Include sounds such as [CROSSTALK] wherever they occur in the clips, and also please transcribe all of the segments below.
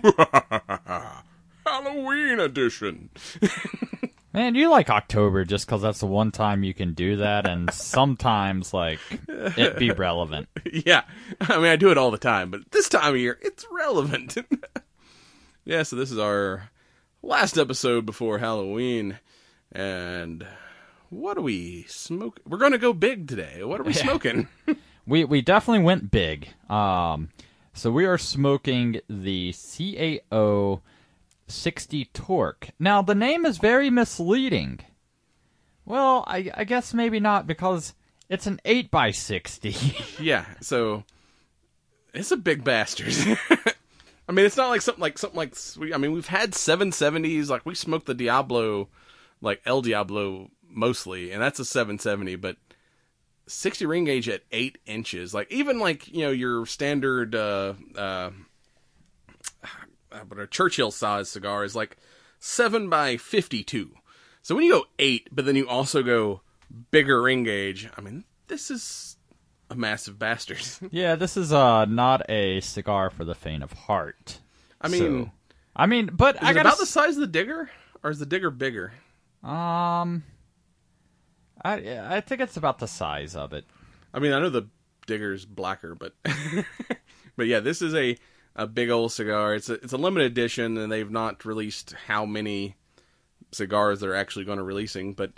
[LAUGHS] Halloween edition. [LAUGHS] Man, you like October just because that's the one time you can do that, and sometimes, like, it be [LAUGHS] relevant. yeah. I mean, I do it all the time, but this time of year, it's relevant. yeah, so this is our last episode before Halloween. And what are we smoking? We're going to go big today. What are we smoking? we we definitely went big. Um, so we are smoking the CAO 60 Torque. Now the name is very misleading. Well, I, I guess maybe not because it's an 8 by 60 [LAUGHS] yeah, so it's a big bastard. [LAUGHS] I mean, it's not like something like something like I mean, we've had 770s. Like we smoked the Diablo, like El Diablo mostly, and that's a 770. But 60 ring gauge at eight inches, like even like you know your standard uh, uh, but a Churchill size cigar is like seven by 52. So when you go eight, but then you also go bigger ring gauge, I mean, this is a massive bastard. [LAUGHS] yeah, this is uh not a cigar for the faint of heart. I mean, So- I mean, but is I got about the size of the digger, or is the digger bigger? um, I I think it's about the size of it. I mean, I know the digger's blacker, but [LAUGHS] but yeah, this is a a big old cigar. It's a it's a limited edition, and they've not released how many cigars they're actually going to releasing, but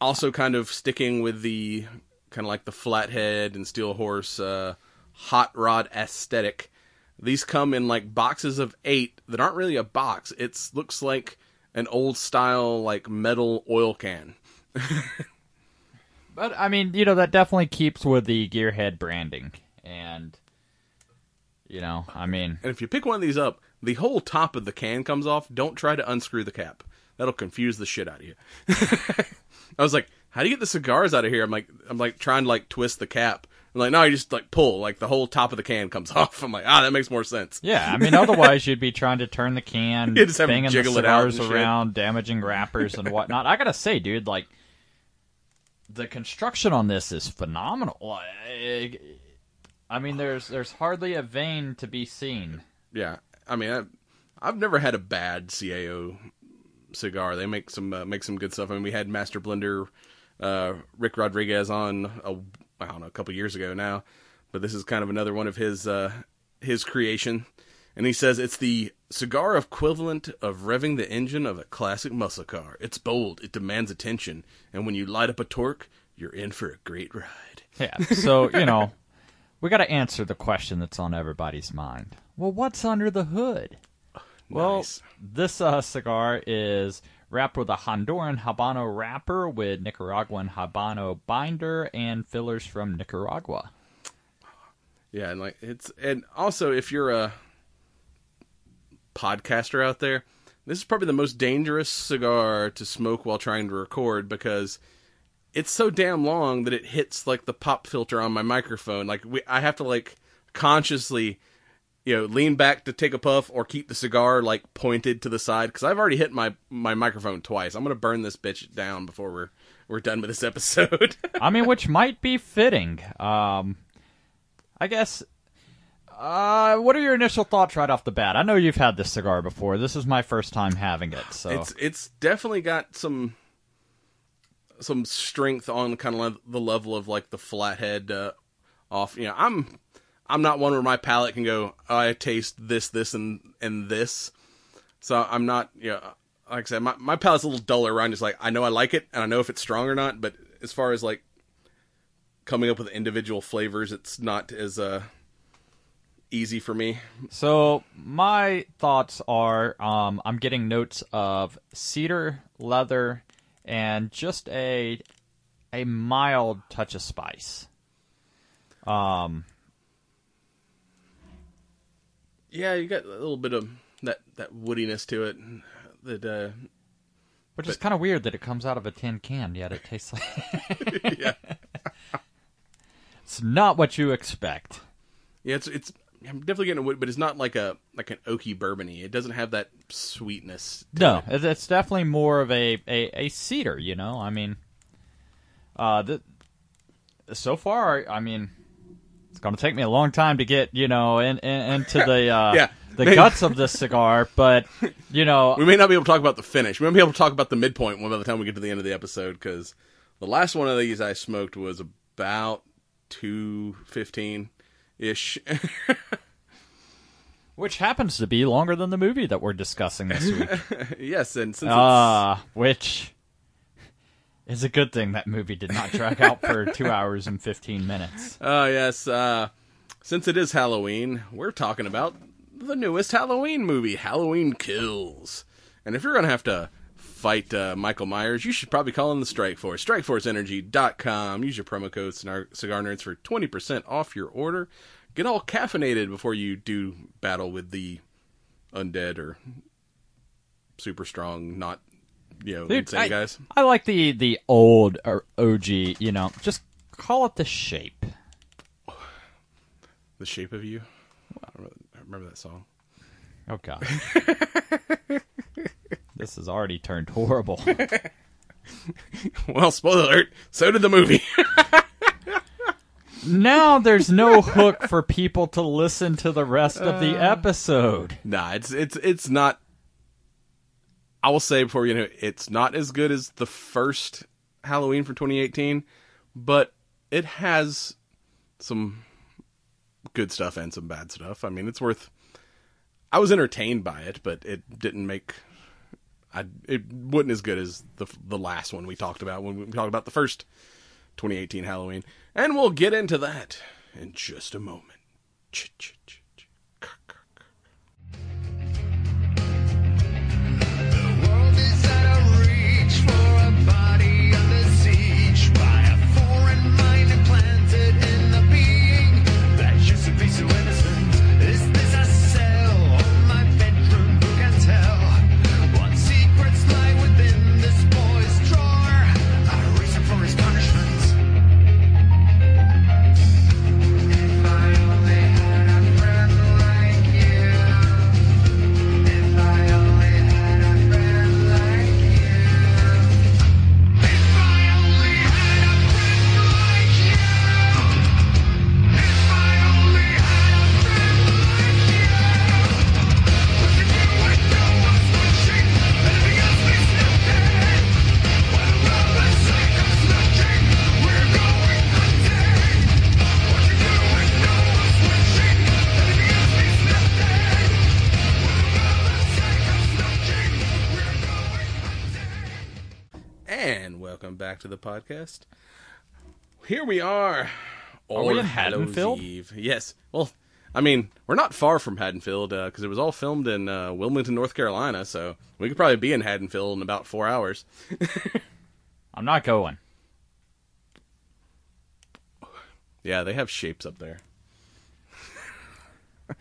also kind of sticking with the kind of like the flathead and steel horse uh, hot rod aesthetic. These come in like boxes of eight that aren't really a box. It looks like an old style like metal oil can. [LAUGHS] But I mean, you know, that definitely keeps with the Gearhead branding, and you know, I mean, And if you pick one of these up, the whole top of the can comes off. Don't try to unscrew the cap. That'll confuse the shit out of you. [LAUGHS] I was like, how do you get the cigars out of here? I'm like, I'm like trying to like twist the cap. I'm like, no, you just like pull, like the whole top of the can comes [LAUGHS] off. I'm like, ah, that makes more sense. yeah, I mean, otherwise you'd be trying to turn the [LAUGHS] can, You just have banging the jiggle it out cigars shit. around, damaging wrappers and whatnot. I gotta say, dude, like the construction on this is phenomenal. I, mean, there's there's hardly a vein to be seen. Yeah, I mean, I, I've never had a bad CAO cigar. They make some uh, make some good stuff. I mean, we had Master Blender uh, Rick Rodriguez on a I don't know a couple years ago now, but this is kind of another one of his uh, his creation. And he says it's the cigar equivalent of revving the engine of a classic muscle car. It's bold, it demands attention, and when you light up a torque, you're in for a great ride. Yeah, so you know, we got to answer the question that's on everybody's mind. Well, what's under the hood? Well, Nice. this uh, cigar is wrapped with a Honduran Habano wrapper with Nicaraguan Habano binder and fillers from Nicaragua. Yeah, and like it's and also if you're a podcaster out there, this is probably the most dangerous cigar to smoke while trying to record because it's so damn long that it hits like the pop filter on my microphone. Like we, I have to like consciously, you know, lean back to take a puff or keep the cigar like pointed to the side because I've already hit my my microphone twice. I'm gonna burn this bitch down before we're we're done with this [LAUGHS] episode. I mean, which might be fitting. Um, I guess. Uh, what are your initial thoughts right off the bat? I know you've had this cigar before. This is my first time having it, so It's it's definitely got some some strength on kind of the level of like the flathead uh, off. You know, I'm I'm not one where my palate can go. "Oh, I taste this, this, and and this. So I'm not. You know, like I said, my my palate's a little duller. I'm just like I know I like it, and I know if it's strong or not. But as far as like coming up with individual flavors, it's not as uh easy for me. So my thoughts are, um, I'm getting notes of cedar, leather, and just a a mild touch of spice. Um, Yeah, you got a little bit of that that woodiness to it. That uh, Which is kind of weird that it comes out of a tin can, yet it tastes like [LAUGHS] yeah, [LAUGHS] it's not what you expect. yeah. It's it's. I'm definitely getting a wood, but it's not like a like an oaky bourbony. It doesn't have that sweetness. to No, it. it's it's definitely more of a, a, a cedar. You know, I mean, uh, the, so far, I mean, it's going to take me a long time to get you know in, in, into the [LAUGHS] uh, Yeah. the Maybe- guts of this cigar, but you know, [LAUGHS] We may not be able to talk about the finish. We may be able to talk about the midpoint one by the time we get to the end of the episode because the last one of these I smoked was about two fifteen ish. [LAUGHS] which happens to be longer than the movie that we're discussing this week. [LAUGHS] yes, and since Ah, which is a good thing that movie did not drag out for [LAUGHS] two hours and fifteen minutes. oh yes, uh, since it is Halloween, we're talking about the newest Halloween movie, Halloween Kills. And if you're gonna have to fight uh, Michael Myers, you should probably call in the Strike Force. StrikeForceEnergy.com. Use your promo code Cigar Cigar Nerds for twenty percent off your order. Get all caffeinated before you do battle with the undead or super strong, not you know Dude, insane I, guys. I like the the old or OG. You know, just call it the shape. The Shape of You. I remember that song. Oh God, [LAUGHS] this has already turned horrible. [LAUGHS] Well, spoiler alert. So did the movie. [LAUGHS] now there's no hook for people to listen to the rest of the uh. episode. Nah, it's it's it's not. I will say before you know, it's not as good as the first Halloween from 2018, but it has some good stuff and some bad stuff. I mean, it's worth. I was entertained by it, but it didn't make. I it wasn't as good as the the last one we talked about when we talked about the first 2018 Halloween, and we'll get into that in just a moment. Ch- podcast. Here we are. Are we in Haddonfield? Eve. Yes. Well, I mean, we're not far from Haddonfield because it was all filmed in uh, Wilmington, North Carolina. So we could probably be in Haddonfield in about four hours. [LAUGHS] I'm not going. Yeah, they have shapes up there. [LAUGHS]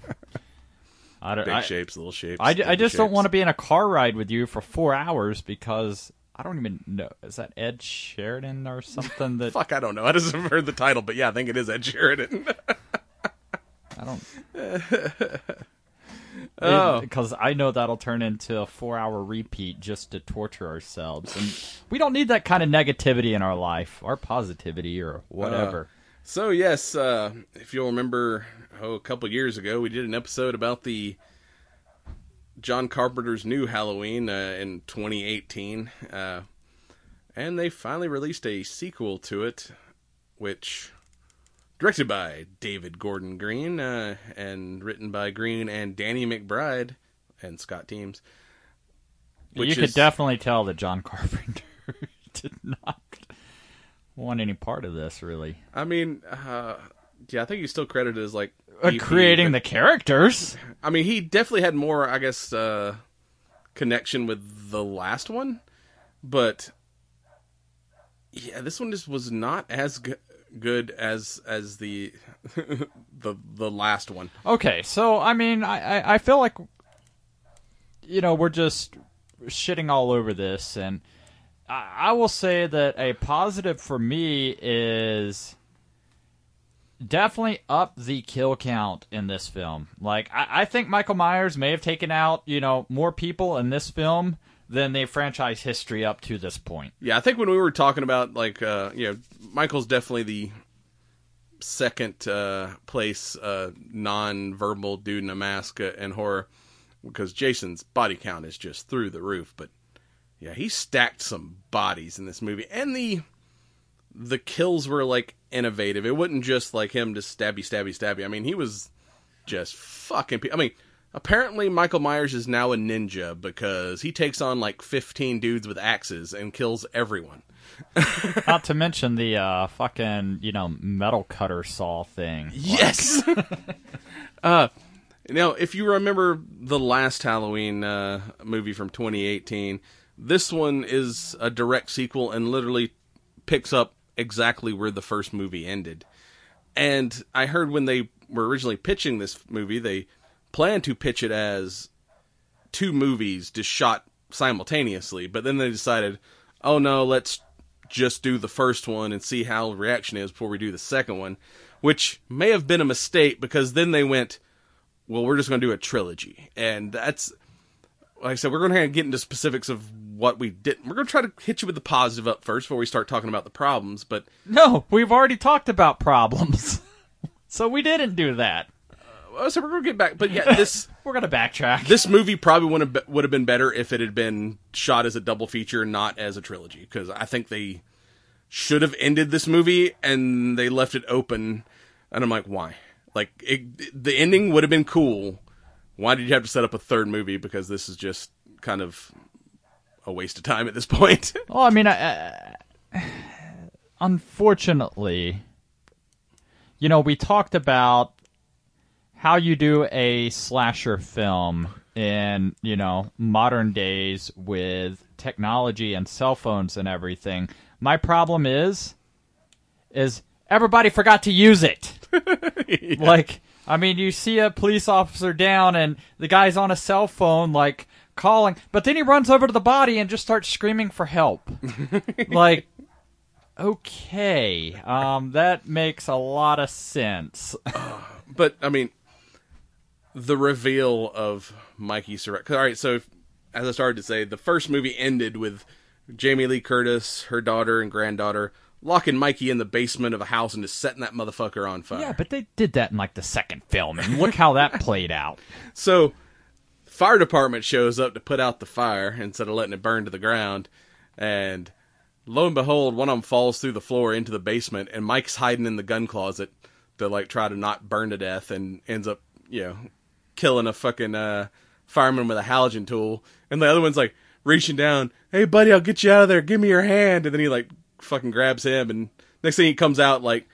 I don't. Big I, shapes, little shapes. I, I just don't want to be in a car ride with you for four hours because I don't even know. Is that Ed Sheridan or something that [LAUGHS] Fuck, I don't know. I just have heard the title, but yeah, I think it is Ed Sheridan. [LAUGHS] I don't? [LAUGHS] Oh. because I know that'll turn into a four-hour repeat just to torture ourselves, and we don't need that kind of negativity in our life, or positivity, or whatever. So yes, uh, if you'll remember, oh, a couple years ago, we did an episode about the John Carpenter's new Halloween uh, in 2018, uh, and they finally released a sequel to it, which directed by David Gordon Green uh, and written by Green and Danny McBride and Scott Teems. you which could is- definitely tell that John [LAUGHS] Carpenter did not want any part of this, really. I mean, uh, yeah, I think he's still credited as like Uh, creating but- the characters. I mean, he definitely had more, I guess, uh, connection with the last one, but yeah, this one just was not as good as as the [LAUGHS] the the last one. Okay, so I mean, I I, I feel like you know, we're just shitting all over this, and I, I will say that a positive for me is definitely up the kill count in this film. Like, I, I think Michael Myers may have taken out, you know, more people in this film than the franchise history up to this point. Yeah, I think when we were talking about like uh you know, Michael's definitely the second uh place uh non-verbal dude in a mask uh, in horror because Jason's body count is just through the roof, but yeah, he stacked some bodies in this movie and the the kills were like innovative. It wasn't just like him just stabby stabby stabby. I mean, he was just fucking pe- I mean, apparently Michael Myers is now a ninja because he takes on like 15 dudes with axes and kills everyone. [LAUGHS] Not to mention the uh, fucking, you know, metal cutter saw thing. Yes. [LAUGHS] [LAUGHS] uh, now, if you remember the last Halloween uh, movie from 2018, this one is a direct sequel and literally picks up exactly where the first movie ended. And I heard when they were originally pitching this movie, they planned to pitch it as two movies just shot simultaneously, but then they decided, oh no, let's just do the first one and see how reaction is before we do the second one, which may have been a mistake because then they went, well, we're just going to do a trilogy. And that's, like I said, we're going to get into specifics of what we didn't. We're going to try to hit you with the positive up first before we start talking about the problems, but No, we've already talked about problems. [LAUGHS] so we didn't do that. uh, so we're going to get back. But yeah, this. [LAUGHS] We're going to backtrack. this movie probably would have would have been better if it had been shot as a double feature, not as a trilogy. Because I think they should have ended this movie and they left it open. And I'm like, why? Like it, the ending would have been cool. Why did you have to set up a third movie? Because this is just kind of a waste of time at this point. [LAUGHS] Well, I mean, I, I, unfortunately, you know, we talked about how you do a slasher film in, you know, modern days with technology and cell phones and everything. My problem is, is everybody forgot to use it. [LAUGHS] Like, I mean, you see a police officer down and the guy's on a cell phone, like, calling, but then he runs over to the body and just starts screaming for help. [LAUGHS] like, okay, um, that makes a lot of sense. [SIGHS] but I mean, the reveal of Mikey Surratt. All right, so if, as I started to say, the first movie ended with Jamie Lee Curtis, her daughter and granddaughter, locking Mikey in the basement of a house and just setting that motherfucker on fire. yeah, but they did that in like the second film, and look how that played out. [LAUGHS] So, fire department shows up to put out the fire instead of letting it burn to the ground, and lo and behold, one of them falls through the floor into the basement, and Mike's hiding in the gun closet to like try to not burn to death, and ends up, you know, killing a fucking uh, fireman with a Halligan tool, and the other one's like reaching down, "Hey, buddy, I'll get you out of there. Give me your hand," and then he like fucking grabs him, and next thing he comes out like,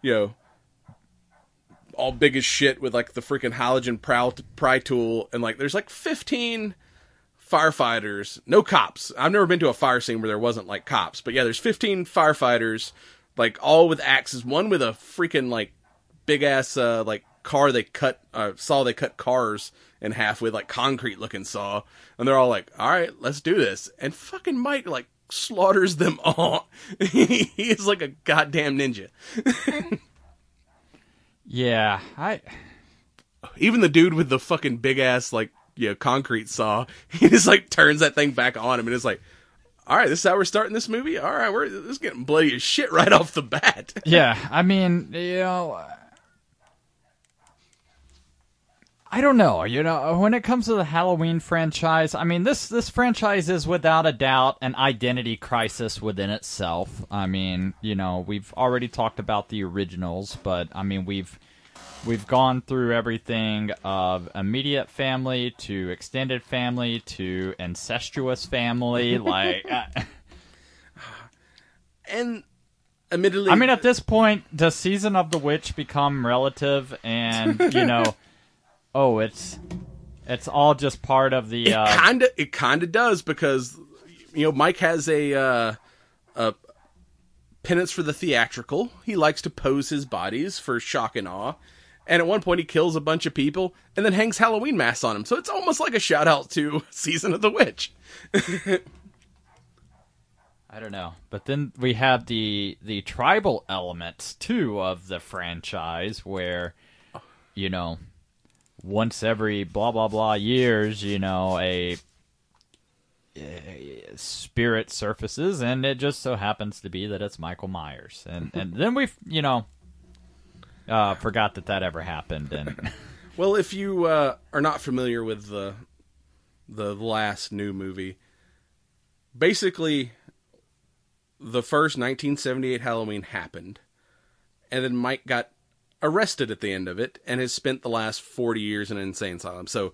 you know all big as shit with like the freaking Halligan prow- pry tool and like there's like 15 firefighters. No cops. I've never been to a fire scene where there wasn't like cops but yeah there's 15 firefighters like all with axes. One with a freaking like big ass uh like car they cut uh saw they cut cars in half with like concrete looking saw. And they're all like all right let's do this. And fucking mike like slaughters them all. [LAUGHS] He is like a goddamn ninja Yeah, I. even the dude with the fucking big ass like you know concrete saw [LAUGHS] he just like turns that thing back on him and it's like all right this is how we're starting this movie all right we're this is getting bloody as shit right [LAUGHS] off the bat Yeah, I mean, you know, I don't know. You know, when it comes to the Halloween franchise, I mean, this this franchise is without a doubt an identity crisis within itself. I mean, you know, we've already talked about the originals, but I mean, we've we've gone through everything of immediate family to extended family to incestuous family, [LAUGHS] like. uh, [SIGHS] and admittedly I mean, at this point, does season of the witch become relative? And [LAUGHS] you know, oh, it's it's all just part of the. it Uh, kind of it kind of does because you know mike has a uh a penance for the theatrical he likes to pose his bodies for shock and awe And at one point, he kills a bunch of people and then hangs Halloween masks on him. So it's almost like a shout out to [LAUGHS] Season of the Witch. [LAUGHS] I don't know. But then we have the the tribal elements too of the franchise where you know once every blah blah blah years, you know, a, a spirit surfaces and it just so happens to be that it's Michael Myers. And and then we, you know, uh forgot that that ever happened and [LAUGHS] Well, if you uh, are not familiar with the the last new movie, basically the first 1978 Halloween happened, and then Mike got arrested at the end of it, and has spent the last 40 years in an insane asylum. So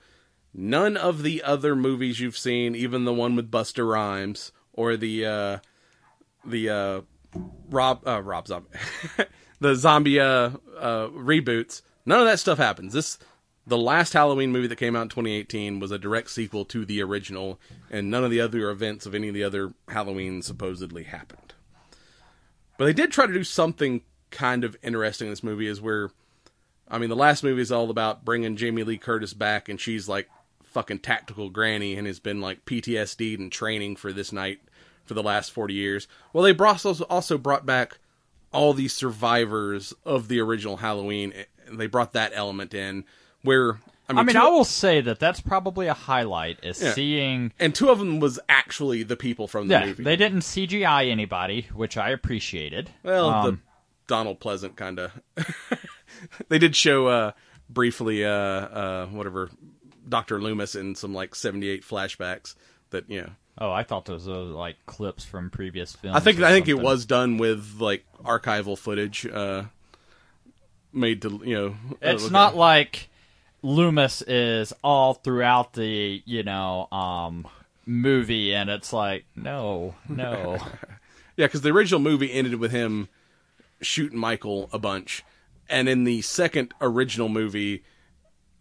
none of the other movies you've seen, even the one with Busta Rhymes or the uh, the uh, Rob uh, Rob Zombie, [LAUGHS] the zombie uh, uh, reboots. None of that stuff happens. This the last Halloween movie that came out in 2018 was a direct sequel to the original, and none of the other events of any of the other Halloween supposedly happened. But they did try to do something kind of interesting in this movie, is where, I mean, the last movie is all about bringing Jamie Lee Curtis back, and she's like fucking tactical granny and has been like PTSD'd and training for this night for the last 40 years. Well, they brought, also brought back all these survivors of the original Halloween. and They brought that element in where I mean, I mean, I will say that that's probably a highlight is Yeah. seeing and two of them was actually the people from the yeah, movie. they didn't CGI anybody, which I appreciated. well, Um, the Donald Pleasence kind of. [LAUGHS] they did show uh, briefly, uh, uh, whatever, Doctor Loomis in some like '78 flashbacks. That you know, Oh, I thought those were like clips from previous films. I think I think it was done with like archival footage, uh, made to you know. It's not at- like Loomis is all throughout the you know um movie, and it's like no, no. [LAUGHS] Yeah, because the original movie ended with him shooting Michael a bunch, and in the second original movie,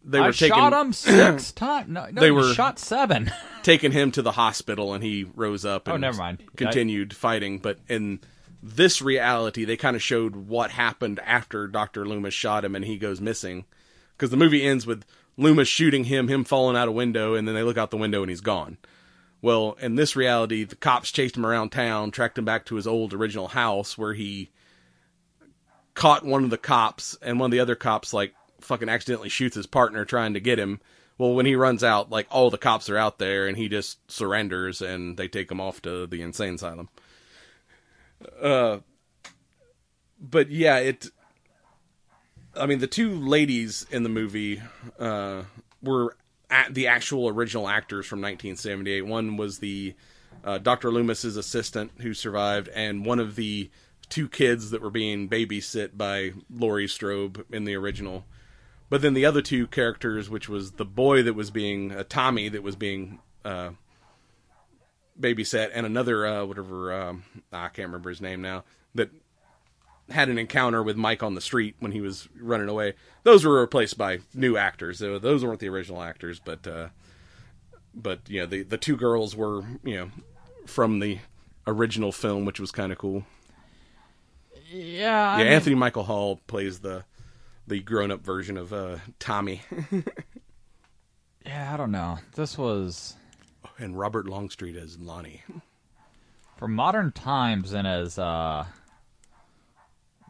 they were I taking shot him six [CLEARS THROAT] times. No, no, They were- shot seven. [LAUGHS] taking him to the hospital, and he rose up. Oh, and Oh, never mind. Continued fighting, but in this reality, they kind of showed what happened after Doctor Loomis shot him, and he goes missing. Because the movie ends with Loomis shooting him, him falling out a window, and then they look out the window and he's gone. Well, in this reality, the cops chased him around town, tracked him back to his old original house where he caught one of the cops, and one of the other cops, like, fucking accidentally shoots his partner trying to get him. Well, when he runs out, like, all the cops are out there, and he just surrenders, and they take him off to the insane asylum. Uh, but yeah, it. I mean, the two ladies in the movie uh, were at the actual original actors from 1978. One was the uh, Dr. Loomis's assistant who survived, and one of the two kids that were being babysit by Laurie Strode in the original. But then the other two characters, which was the boy that was being uh, Tommy, that was being uh, babysat, and another uh, whatever um, I can't remember his name now, that had an encounter with Mike on the street when he was running away. Those were replaced by new actors. Those weren't the original actors, but uh, but you know the the two girls were you know from the original film, which was kind of cool. Yeah, I Yeah, mean, Anthony Michael Hall plays the the grown up version of uh, Tommy, [LAUGHS] Yeah, I don't know. This was and Robert Longstreet as Lonnie. for modern times and as uh,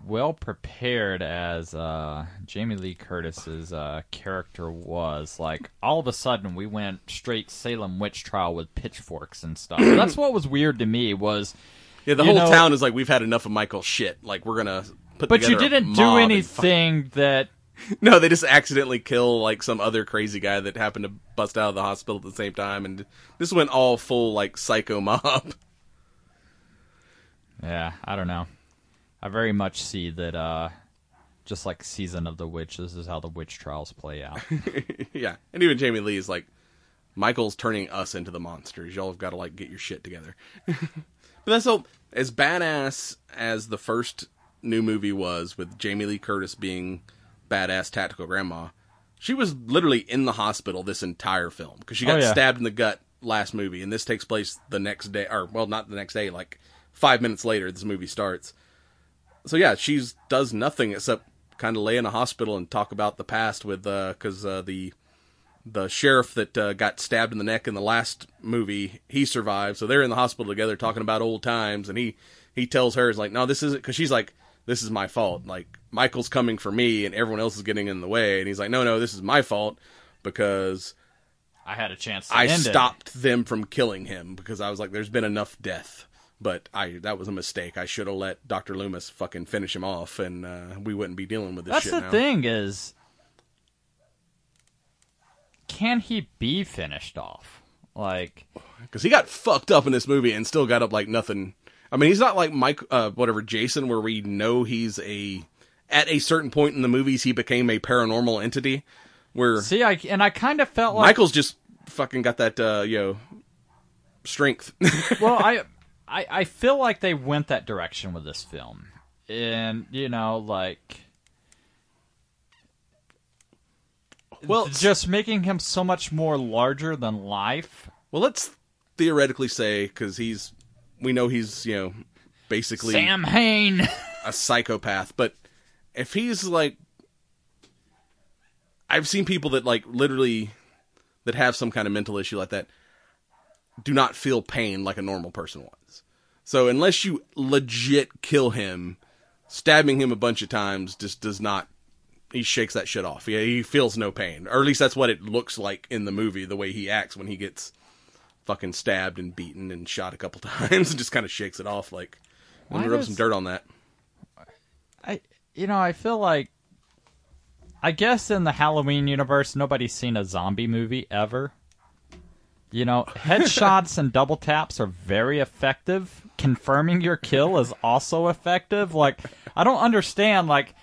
well prepared as uh, Jamie Lee Curtis's uh, character was. Like all of a sudden, we went straight Salem witch trial with pitchforks and stuff. [CLEARS THROAT] That's what was weird to me was. Yeah, the You whole know- town is like, we've had enough of Michael's shit. Like, we're gonna put. But you didn't do mob and fight- anything that [LAUGHS] No, they just accidentally kill like some other crazy guy that happened to bust out of the hospital at the same time, and this went all full like psycho mob. [LAUGHS] Yeah, I don't know. I very much see that uh just like Season of the Witch, this is how the witch trials play out. [LAUGHS] yeah, and even Jamie Lee is like, Michael's turning us into the monsters. Y'all have got to like get your shit together. But that's so as badass as the first new movie was, with Jamie Lee Curtis being badass tactical grandma. She was literally in the hospital this entire film because she got Oh, yeah. stabbed in the gut last movie, and this takes place the next day, or well, not the next day, like five minutes later. This movie starts. So yeah, she's does nothing except kind of lay in a hospital and talk about the past with because uh, the the sheriff that uh, got stabbed in the neck in the last movie he survived. So they're in the hospital together talking about old times, and he he tells her is like, no, this isn't because she's like, this is my fault. Like Michael's coming for me, and everyone else is getting in the way, and he's like, no, no, this is my fault because I had a chance. To I end it. stopped them from killing him because I was like, there's been enough death. But I that was a mistake. I should have let Doctor Loomis fucking finish him off, and uh, we wouldn't be dealing with this That's shit the now. thing is, can he be finished off? Like, because he got fucked up in this movie and still got up like nothing. I mean, he's not like Mike, uh, whatever Jason, where we know he's a at a certain point in the movies he became a paranormal entity. Where see, I and I kind of felt like Michael's just fucking got that, uh, you know, strength. [LAUGHS] well, I, I I feel like they went that direction with this film, and you know, like, well, just making him so much more larger than life. well, let's theoretically say because he's, we know he's, you know, basically Sam Hain. [LAUGHS] a psychopath, but if he's like I've seen people that like literally that have some kind of mental issue like that do not feel pain like a normal person would. So unless you legit kill him, stabbing him a bunch of times just does not he shakes that shit off. Yeah, he feels no pain. Or at least that's what it looks like in the movie, the way he acts when he gets fucking stabbed and beaten and shot a couple [LAUGHS] times and just kind of shakes it off like Why gonna rub some dirt on that. I you know I feel like I guess in the Halloween universe nobody's seen a zombie movie ever. You know, [LAUGHS] headshots and double taps are very effective. Confirming your kill is also effective. Like I don't understand like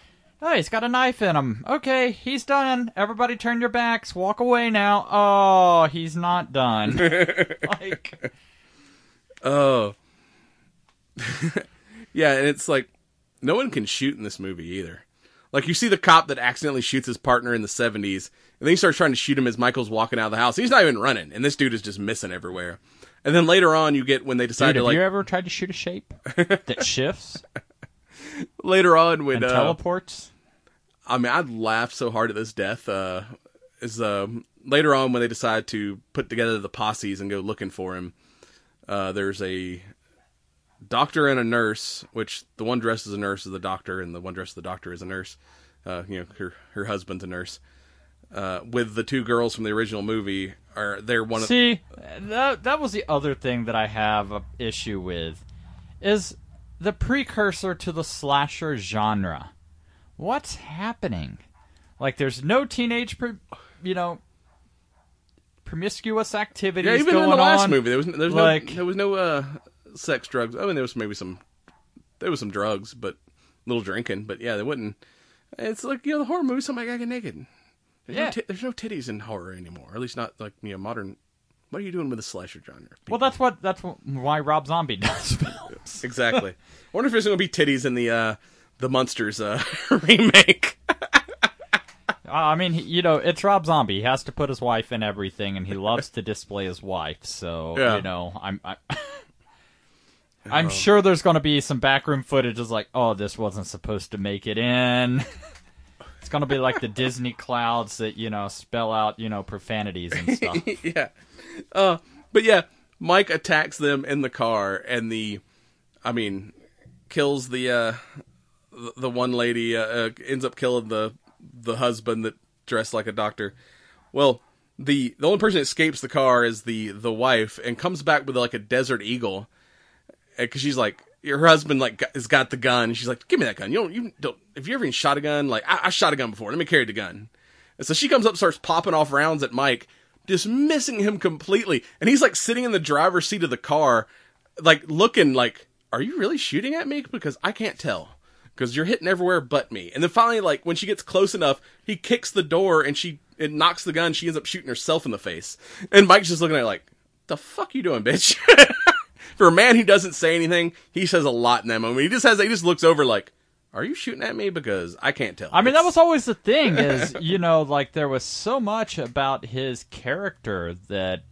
Oh, he's got a knife in him. Okay, he's done. Everybody turn your backs. Walk away now. Oh, he's not done. [LAUGHS] like Oh. [LAUGHS] yeah, and it's like no one can shoot in this movie either. Like you see the cop that accidentally shoots his partner in the 70s, and then he starts trying to shoot him as Michael's walking out of the house. He's not even running, and this dude is just missing everywhere. And then later on, you get when they decide Dude, to have like you ever tried to shoot a shape that shifts [LAUGHS] later on when and uh, teleports? I mean, I'd laugh so hard at this death. Uh, is um, later on when they decide to put together the posses and go looking for him. Uh, there's a doctor and a nurse, which the one dressed as a nurse is the doctor, and the one dressed as the doctor is a nurse. Uh, you know, her her husband's a nurse. Uh, with the two girls from the original movie, are they're one of See, that that was the other thing that I have a issue with, is the precursor to the slasher genre. What's happening? Like, there's no teenage, pro- you know, promiscuous activities yeah. Even going in the last on. movie, there was there was like- no there was no uh, sex, drugs. I mean, there was maybe some there was some drugs, but little drinking. But yeah, they wouldn't. It's like you know the horror movie. Somebody got get naked. There's, Yeah. no ti- there's no titties in horror anymore. Or at least not like you know modern. What are you doing with the slasher genre? Well, that's what that's wh- why Rob Zombie [LAUGHS] does films. exactly. I wonder if there's going to be titties in the uh, the Munsters uh, [LAUGHS] remake. I mean, you know, it's Rob Zombie. He has to put his wife in everything, and he loves to display his wife. So Yeah. you know, I'm. I, [LAUGHS] I'm sure there's going to be some backroom footage. Is like, oh, this wasn't supposed to make it in. [LAUGHS] it's going to be like the Disney clouds that you know spell out you know profanities and stuff. yeah. Uh, but yeah, Mike attacks them in the car, and the, I mean, kills the uh, the, one lady. Uh, uh, ends up killing the the husband that dressed like a doctor. Well, the the only person that escapes the car is the the wife, and comes back with like a desert eagle, because she's like. Her husband like has got the gun. She's like, "Give me that gun. You don't. You don't. Have you ever even shot a gun? Like, I, I shot a gun before. Let me carry the gun." And so she comes up, starts popping off rounds at Mike, dismissing him completely. And he's like sitting in the driver's seat of the car, like looking like, "Are you really shooting at me?" Because I can't tell. Because you're hitting everywhere but me. And then finally, like when she gets close enough, he kicks the door and she it knocks the gun. She ends up shooting herself in the face. And Mike's just looking at her like, "The fuck you doing, bitch?" [LAUGHS] For a man who doesn't say anything, he says a lot in that moment. He just has he just looks over like, "Are you shooting at me?" Because I can't tell. I mean, that was always the thing. Is [LAUGHS] you know, like there was so much about his character that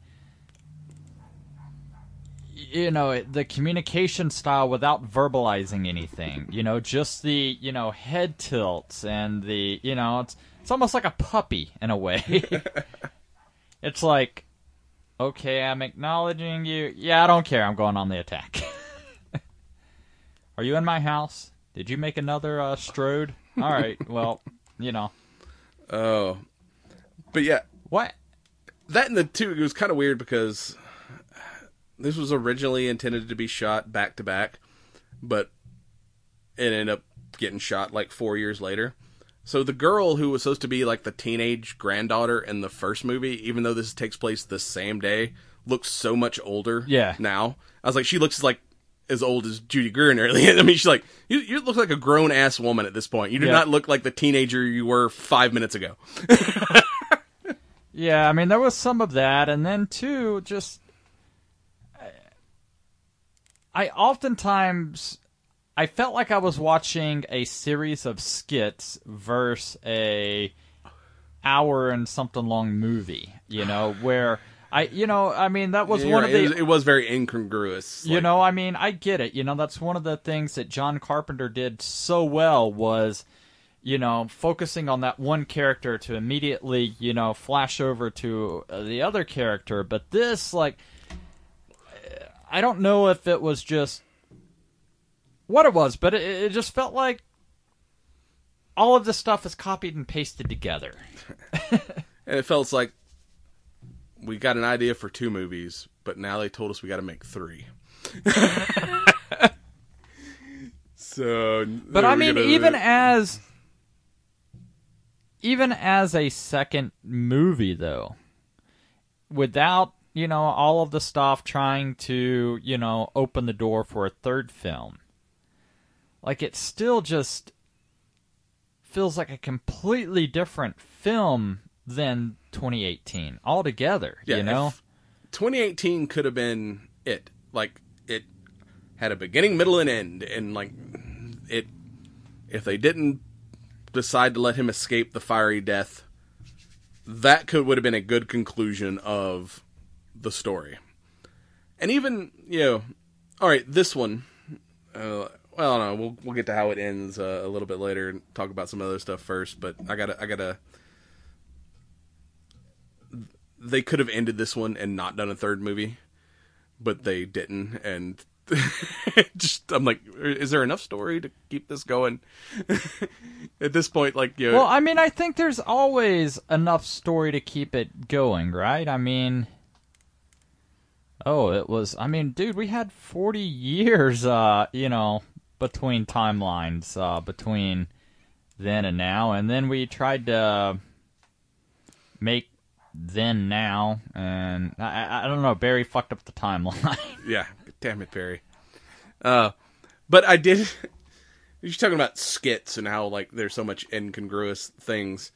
you know the communication style without verbalizing anything. You know, just the you know head tilts and the you know it's it's almost like a puppy in a way. [LAUGHS] it's like, okay, I'm acknowledging you. Yeah, I don't care. I'm going on the attack. [LAUGHS] Are you in my house? Did you make another uh, strode? All right. Well, you know Oh, but yeah, what? that and the two it was kind of weird because this was originally intended to be shot back to back, but it ended up getting shot like four years later. So the girl who was supposed to be like the teenage granddaughter in the first movie, even though this takes place the same day, looks so much older. Yeah. Now I was like, she looks like as old as Judy Greer nearly. [LAUGHS] I mean, she's like, you, you look like a grown ass woman at this point. You do Yeah. not look like the teenager you were five minutes ago. [LAUGHS] Yeah, I mean there was some of that, and then too, just I oftentimes I felt like I was watching a series of skits versus a hour and something long movie. You know, where I, you know, I mean that was You're one right. of it, the was, it was very incongruous. you like- know, I mean, I get it. You know, that's one of the things that John Carpenter did so well was, you know, focusing on that one character to immediately, you know, flash over to the other character. But this, like, I don't know if it was just what it was, but it, it just felt like all of this stuff is copied and pasted together. [LAUGHS] And it felt like we got an idea for two movies, but now they told us we got to make three. [LAUGHS] so, But I mean, even as even as a second movie, though, without you know all of the stuff trying to you know open the door for a third film, like it still just feels like a completely different film than 2018 altogether. Yeah, you know, 2018 could have been it. Like it had a beginning, middle, and end, and like it. If they didn't decide to let him escape the fiery death, that could would have been a good conclusion of the story. And even you know, all right, this one. Uh, well, no, we'll we'll get to how it ends uh, a little bit later and talk about some other stuff first. But I gotta I gotta. They could have ended this one and not done a third movie, but they didn't. And [LAUGHS] just I'm like, is there enough story to keep this going? [LAUGHS] At this point, like you know, Well, I mean, I think there's always enough story to keep it going, right? I mean, oh, it was. I mean, dude, we had 40 years, uh, you know, between timelines, uh, between then and now, and then we tried to make then now, and I, I- don't know. Barry fucked up the timeline. [LAUGHS] Yeah, damn it, Barry. Uh, but I did. [LAUGHS] You're talking about skits and how like there's so much incongruous things.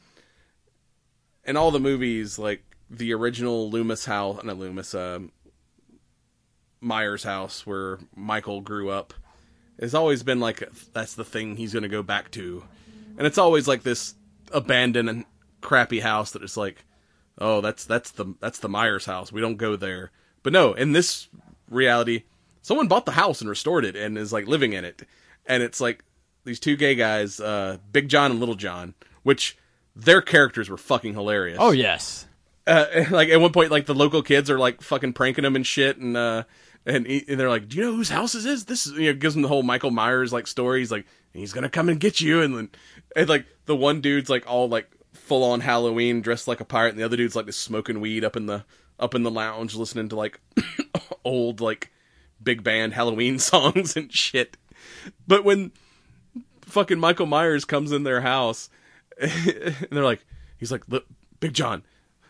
and all the movies, like the original Loomis house, not Loomis, um, Myers house where Michael grew up, has always been like that's the thing he's going to go back to, and it's always like this abandoned and crappy house that is like, oh, that's that's the that's the Myers house. We don't go there. But no, in this reality, someone bought the house and restored it and is like living in it, and it's like these two gay guys, uh, Big John and Little John, which their characters were fucking hilarious. oh yes, Uh, [LAUGHS] like at one point, like the local kids are like fucking pranking them and shit, and uh, and, he, and they're like, "Do you know whose house this is?" This is you know, gives them the whole Michael Myers like story. He's like, "He's gonna come and get you," and then and like the one dude's like all like full on Halloween, dressed like a pirate, and the other dude's like just smoking weed up in the up in the lounge, listening to like [COUGHS] old like big band Halloween [LAUGHS] songs and shit. But when fucking Michael Myers comes in their house, [LAUGHS] and they're like, he's like, "Look, Big John,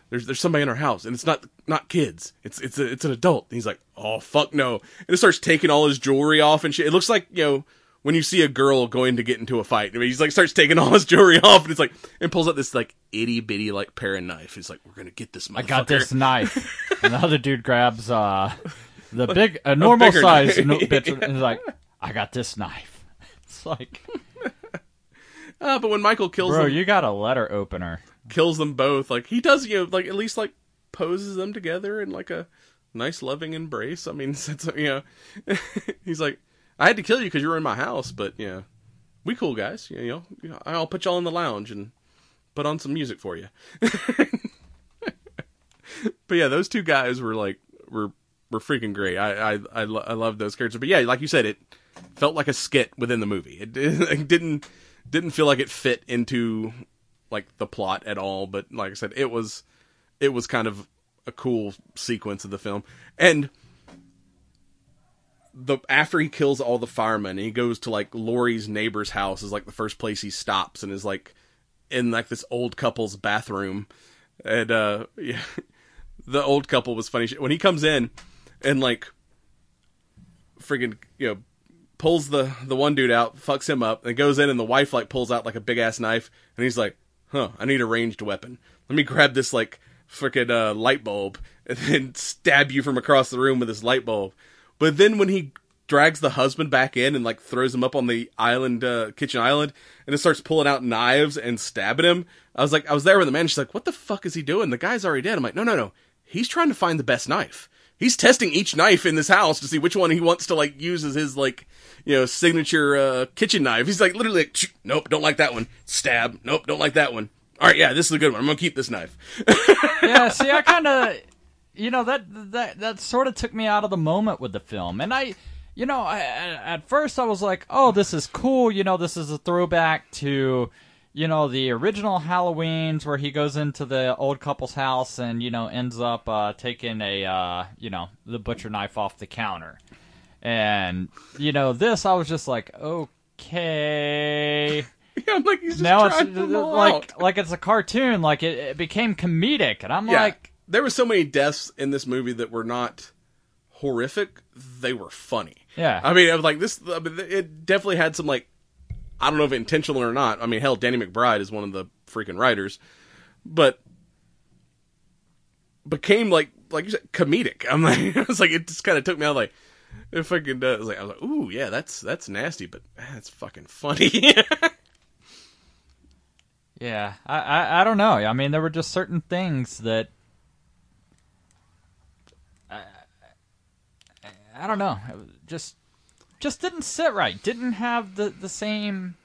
there's there's somebody in our house, and it's not not kids, it's it's a, it's an adult." And he's like, "Oh fuck no!" And it starts taking all his jewelry off and shit. It looks like you know when you see a girl going to get into a fight. I mean, he's like starts taking all his jewelry [LAUGHS] off, and it's like and pulls out this like itty bitty like paring knife. He's like, "We're gonna get this motherfucker." I got this knife. [LAUGHS] and the other dude grabs uh, the big, a normal size no, [LAUGHS] bitch, and he's like, "I got this knife." It's like, Ah, but when Michael kills bro, them, you got a letter opener. Kills them both. Like he does, you know, like at least like poses them together in like a nice loving embrace. I mean, [LAUGHS] since you know, [LAUGHS] he's like, I had to kill you because you were in my house, but you know, we cool guys. You know, you know, I'll put y'all in the lounge and put on some music for you. [LAUGHS] but yeah, those two guys were like were were freaking great. I I I, lo- I love those characters. But yeah, like you said, it felt like a skit within the movie. It, it didn't didn't feel like it fit into like the plot at all. But like I said, it was it was kind of a cool sequence of the film. And the after he kills all the firemen, he goes to like Laurie's neighbor's house is like the first place he stops, and is like in like this old couple's bathroom, and uh [LAUGHS] yeah, the old couple was funny when he comes in and like friggin' you know pulls the the one dude out, fucks him up, and goes in, and the wife like pulls out like a big ass knife, and he's like, "Huh, I need a ranged weapon. Let me grab this like frickin' uh, light bulb [LAUGHS] and then stab you from across the room with this light bulb." But then when he drags the husband back in and like throws him up on the island, uh, kitchen island, and it starts pulling out knives and stabbing him, I was like, I was there with the man. She's like, "What the fuck is he doing? The guy's already dead." I'm like, "No, no, no. He's trying to find the best knife." He's testing each knife in this house to see which one he wants to like use as his like you know signature uh, kitchen knife. He's like literally like, nope, don't like that one. Stab, nope, don't like that one. All right, yeah, this is a good one. I'm gonna keep this knife. [LAUGHS] yeah, see, I kind of, you know, that that that sort of took me out of the moment with the film, and I, you know, I, at first I was like, oh, this is cool. You know, this is a throwback to, you know, the original Halloween's where he goes into the old couple's house and you know ends up uh, taking a, uh, you know, the butcher knife off the counter, and you know, this I was just like, okay [LAUGHS] yeah, I'm like he's just now it's like out. like it's a cartoon like it, it became comedic and i'm Yeah, like there were so many deaths in this movie that were not horrific. They were funny. Yeah. I mean, I was like this. I mean, it definitely had some like I don't know if intentional or not. I mean, hell, Danny McBride is one of the freaking writers, but became like like you said comedic. I'm like, [LAUGHS] it was like it just kind of took me out like. If I could, uh, I was like, I was like, ooh, yeah, that's that's nasty, but that's fucking funny. [LAUGHS] yeah I, I i don't know i mean there were just certain things that i, I don't know it just just didn't sit right didn't have the the same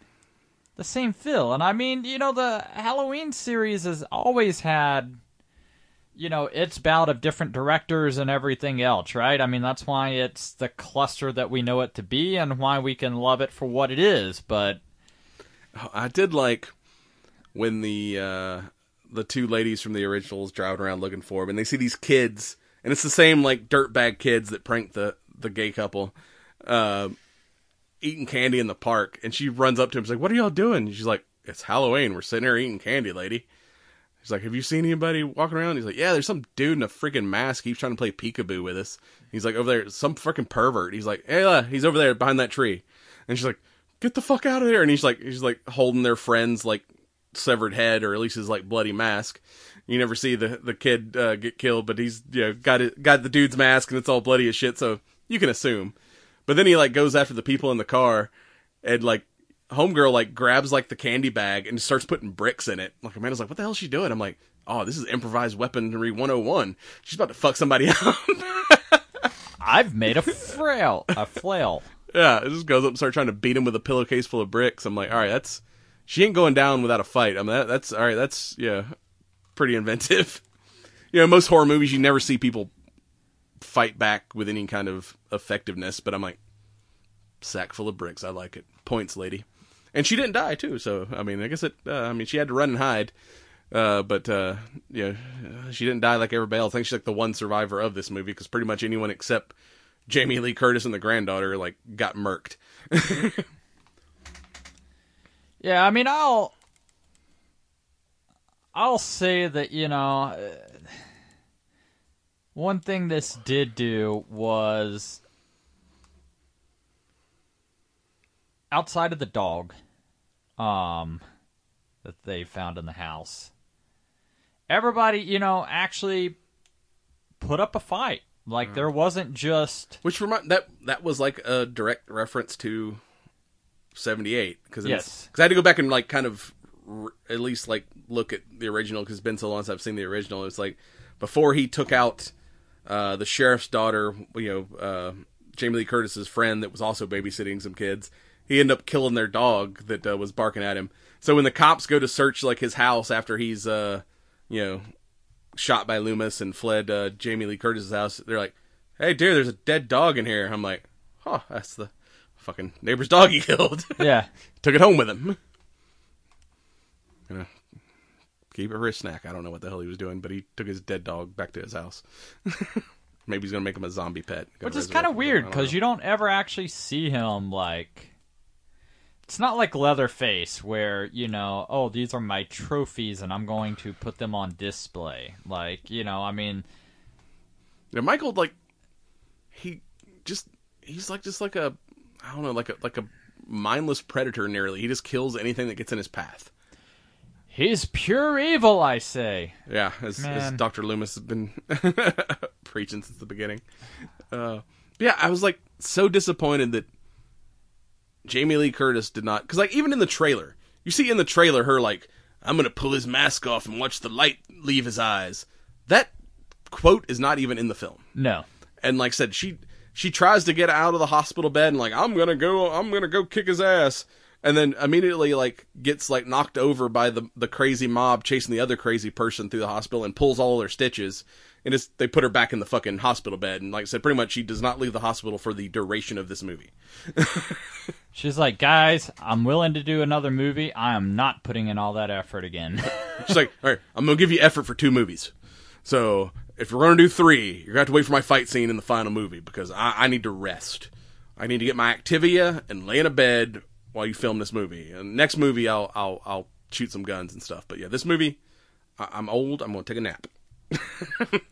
the same feel. And i mean you know the halloween series has always had you know its bout of different directors and everything else right? I mean that's why it's the cluster that we know it to be and why we can love it for what it is but I did like when the uh, the two ladies from the originals driving around looking for him, and they see these kids, and it's the same like dirtbag kids that prank the the gay couple, uh, eating candy in the park, and she runs up to him, she's like, "What are y'all doing?" And she's like, "It's Halloween. We're sitting here eating candy, lady." He's like, "Have you seen anybody walking around?" He's like, "Yeah, there's some dude in a freaking mask. He's trying to play peekaboo with us." He's like, "Over there, some freaking pervert." He's like, "Hey, uh, he's over there behind that tree," and she's like, "Get the fuck out of there!" And he's like, he's like holding their friend's like severed head or at least his like bloody mask. You never see the the kid uh, get killed, but he's you know got it got the dude's mask and it's all bloody as shit, so you can assume. But then he like goes after the people in the car and like homegirl like grabs like the candy bag and starts putting bricks in it. Like Amanda's like, "What the hell is she doing?" I'm like, "Oh, this is improvised weaponry 101. She's about to fuck somebody [LAUGHS] up." i've made a frail a flail yeah, it just goes up and starts trying to beat him with a pillowcase full of bricks. I'm like, "All right, that's she ain't going down without a fight." I mean, that, that's all right. That's yeah, pretty inventive. [LAUGHS] You know, most horror movies you never see people fight back with any kind of effectiveness, but I'm like, sack full of bricks. I like it. Points, lady. And she didn't die too, so I mean, I guess it. Uh, I mean, she had to run and hide, uh, but uh, yeah, she didn't die like everybody else. I think she's like the one survivor of this movie because pretty much anyone except Jamie Lee Curtis and the granddaughter like got murked. [LAUGHS] Yeah, I mean, I'll I'll say that you know one thing this did do was outside of the dog um that they found in the house. Everybody, you know, actually put up a fight. Like there wasn't just Which remind that that was like a direct reference to '78 because Yes. because I had to go back and like kind of r- at least like look at the original because it's been so long since I've seen the original. It's like before he took out uh, the sheriff's daughter, you know, uh, Jamie Lee Curtis's friend that was also babysitting some kids. He ended up killing their dog that uh, was barking at him. So when the cops go to search like his house after he's, uh, you know, shot by Loomis and fled uh, Jamie Lee Curtis's house, they're like, "Hey, dear, there's a dead dog in here." I'm like, "Huh, that's the fucking neighbor's dog he [LAUGHS] killed." Yeah. [LAUGHS] Took it home with him. It for his snack. I don't know what the hell he was doing, but he took his dead dog back to his house. [LAUGHS] Maybe he's gonna make him a zombie pet. Which is kind of weird because you don't ever actually see him like. It's not like Leatherface where you know, oh, these are my trophies and I'm going to put them on display. Like you know, I mean, Yeah, Michael like he just he's like just like a I don't know like a like a mindless predator nearly. He just kills anything that gets in his path. He's pure evil. I say. Yeah, as, as Dr. Loomis has been [LAUGHS] preaching since the beginning. Uh, yeah, I was like so disappointed that Jamie Lee Curtis did not because like even in the trailer, you see in the trailer her like I'm gonna pull his mask off and watch the light leave his eyes. That quote is not even in the film. No. And like I said, she she tries to get out of the hospital bed and like I'm gonna go I'm gonna go kick his ass. And then immediately like gets like knocked over by the the crazy mob chasing the other crazy person through the hospital and pulls all their stitches. And it's, they put her back in the fucking hospital bed. And like I said, pretty much she does not leave the hospital for the duration of this movie. [LAUGHS] She's like, guys, I'm willing to do another movie. I am not putting in all that effort again. [LAUGHS] She's like, all right, I'm gonna give you effort for two movies. So if you're gonna do three, you're gonna have to wait for my fight scene in the final movie because I, I need to rest. I need to get my Activia and lay in a bed while you film this movie. And next movie, I'll I'll I'll shoot some guns and stuff. But yeah, this movie, I, I'm old. I'm gonna take a nap. [LAUGHS]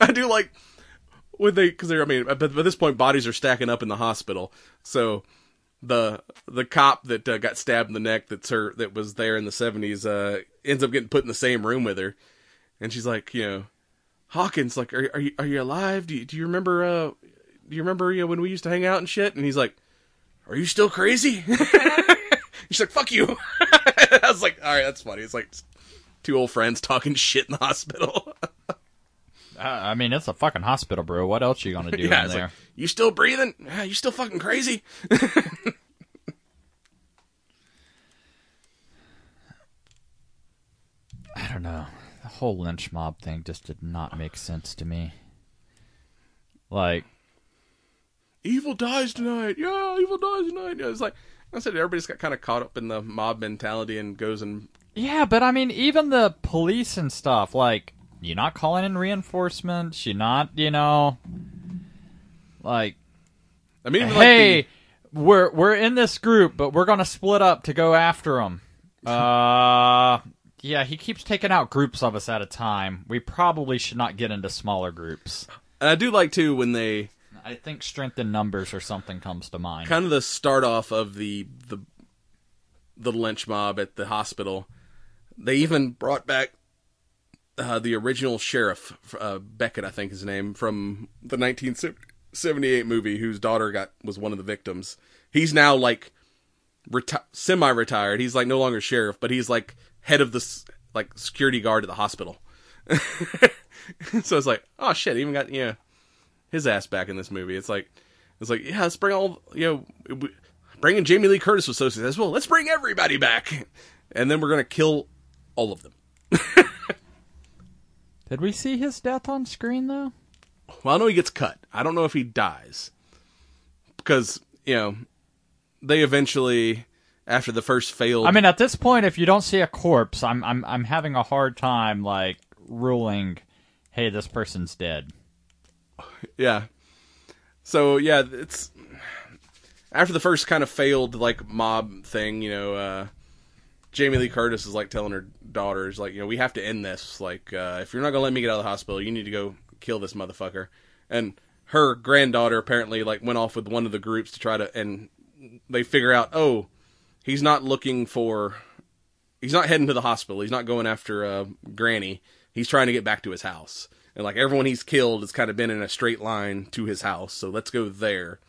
I do like when they because they're I mean but by this point bodies are stacking up in the hospital. So the the cop that uh, got stabbed in the neck that's her that was there in the seventies uh, ends up getting put in the same room with her, and she's like you know Hawkins like are are you are you alive? Do you, do you remember uh do you remember you know, when we used to hang out and shit? And he's like, are you still crazy? [LAUGHS] she's like fuck you. [LAUGHS] I was like all right that's funny. It's like two old friends talking shit in the hospital. [LAUGHS] I I mean, it's a fucking hospital, bro. What else you gonna do yeah, in there? like you still breathing? Yeah, you still fucking crazy? I don't know. The whole lynch mob thing just did not make sense to me. Like, evil dies tonight. Yeah, evil dies tonight. Yeah, it's like I said, everybody's got kind of caught up in the mob mentality and goes and yeah, but I mean, even the police and stuff, like, you're not calling in reinforcements. You're not, you know, like, I mean, hey, like we're we're in this group, but we're gonna split up to go after them. [LAUGHS] Uh, yeah, he keeps taking out groups of us at a time. We probably should not get into smaller groups. and I do like too when they I think strength in numbers or something comes to mind. kind of the start off of the the the lynch mob at the hospital. They even brought back uh, the original sheriff uh, Beckett, I think his name from the 1978 movie, whose daughter got was one of the victims. He's now like reti- semi-retired. He's like no longer sheriff, but he's like head of the like security guard at the hospital. [LAUGHS] so it's like, oh shit, he even got you know his ass back in this movie. It's like it's like yeah, let's bring all you know, bringing Jamie Lee Curtis was so successful. Let's bring everybody back, and then we're gonna kill all of them. [LAUGHS] Did we see his death on screen though? Well, I know he gets cut. I don't know if he dies because you know they eventually after the first failed. I mean, at this point, if you don't see a corpse, I'm I'm I'm having a hard time like ruling, hey, this person's dead. [LAUGHS] Yeah. So yeah, it's after the first kind of failed like mob thing, you know, uh Jamie Lee Curtis is like telling her daughters like, you know, we have to end this. Like uh if you're not going to let me get out of the hospital, you need to go kill this motherfucker. And her granddaughter apparently like went off with one of the groups to try to and they figure out, "Oh, he's not looking for he's not heading to the hospital. He's not going after uh, Granny. He's trying to get back to his house. And like everyone he's killed has kind of been in a straight line to his house. So let's go there.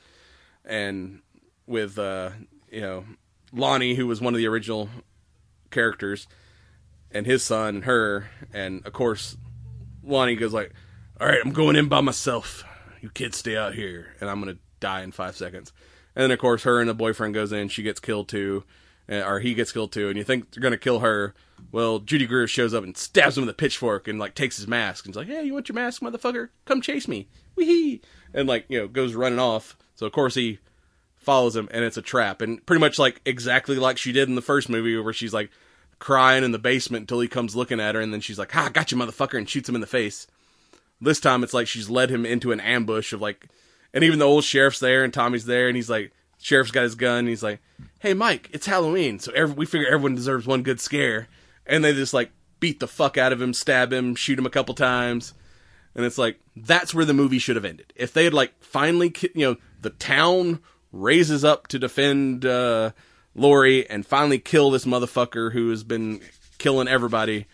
And with uh, you know Lonnie, who was one of the original characters and his son and her, and of course, Lonnie goes like, "All right, I'm going in by myself. You kids stay out here, and I'm gonna die in five seconds." And then of course, her and the boyfriend goes in. She gets killed too, or he gets killed too. And you think they're gonna kill her. Well, Judy Greer shows up and stabs him with a pitchfork and like takes his mask and's like, "Hey, you want your mask, motherfucker? Come chase me!" Wee and like you know goes running off. So of course he follows him and it's a trap and pretty much like exactly like she did in the first movie where she's like crying in the basement until he comes looking at her and then she's like, "Ha, I got you, motherfucker," and shoots him in the face. This time it's like she's led him into an ambush of like, and even the old sheriff's there and Tommy's there and he's like, sheriff's got his gun and he's like, "Hey, Mike, it's Halloween, so every, we figure everyone deserves one good scare," and they just like beat the fuck out of him, stab him, shoot him a couple times. And it's like that's where the movie should have ended. If they had like finally, you know, the town raises up to defend uh, Laurie and finally kill this motherfucker who has been killing everybody.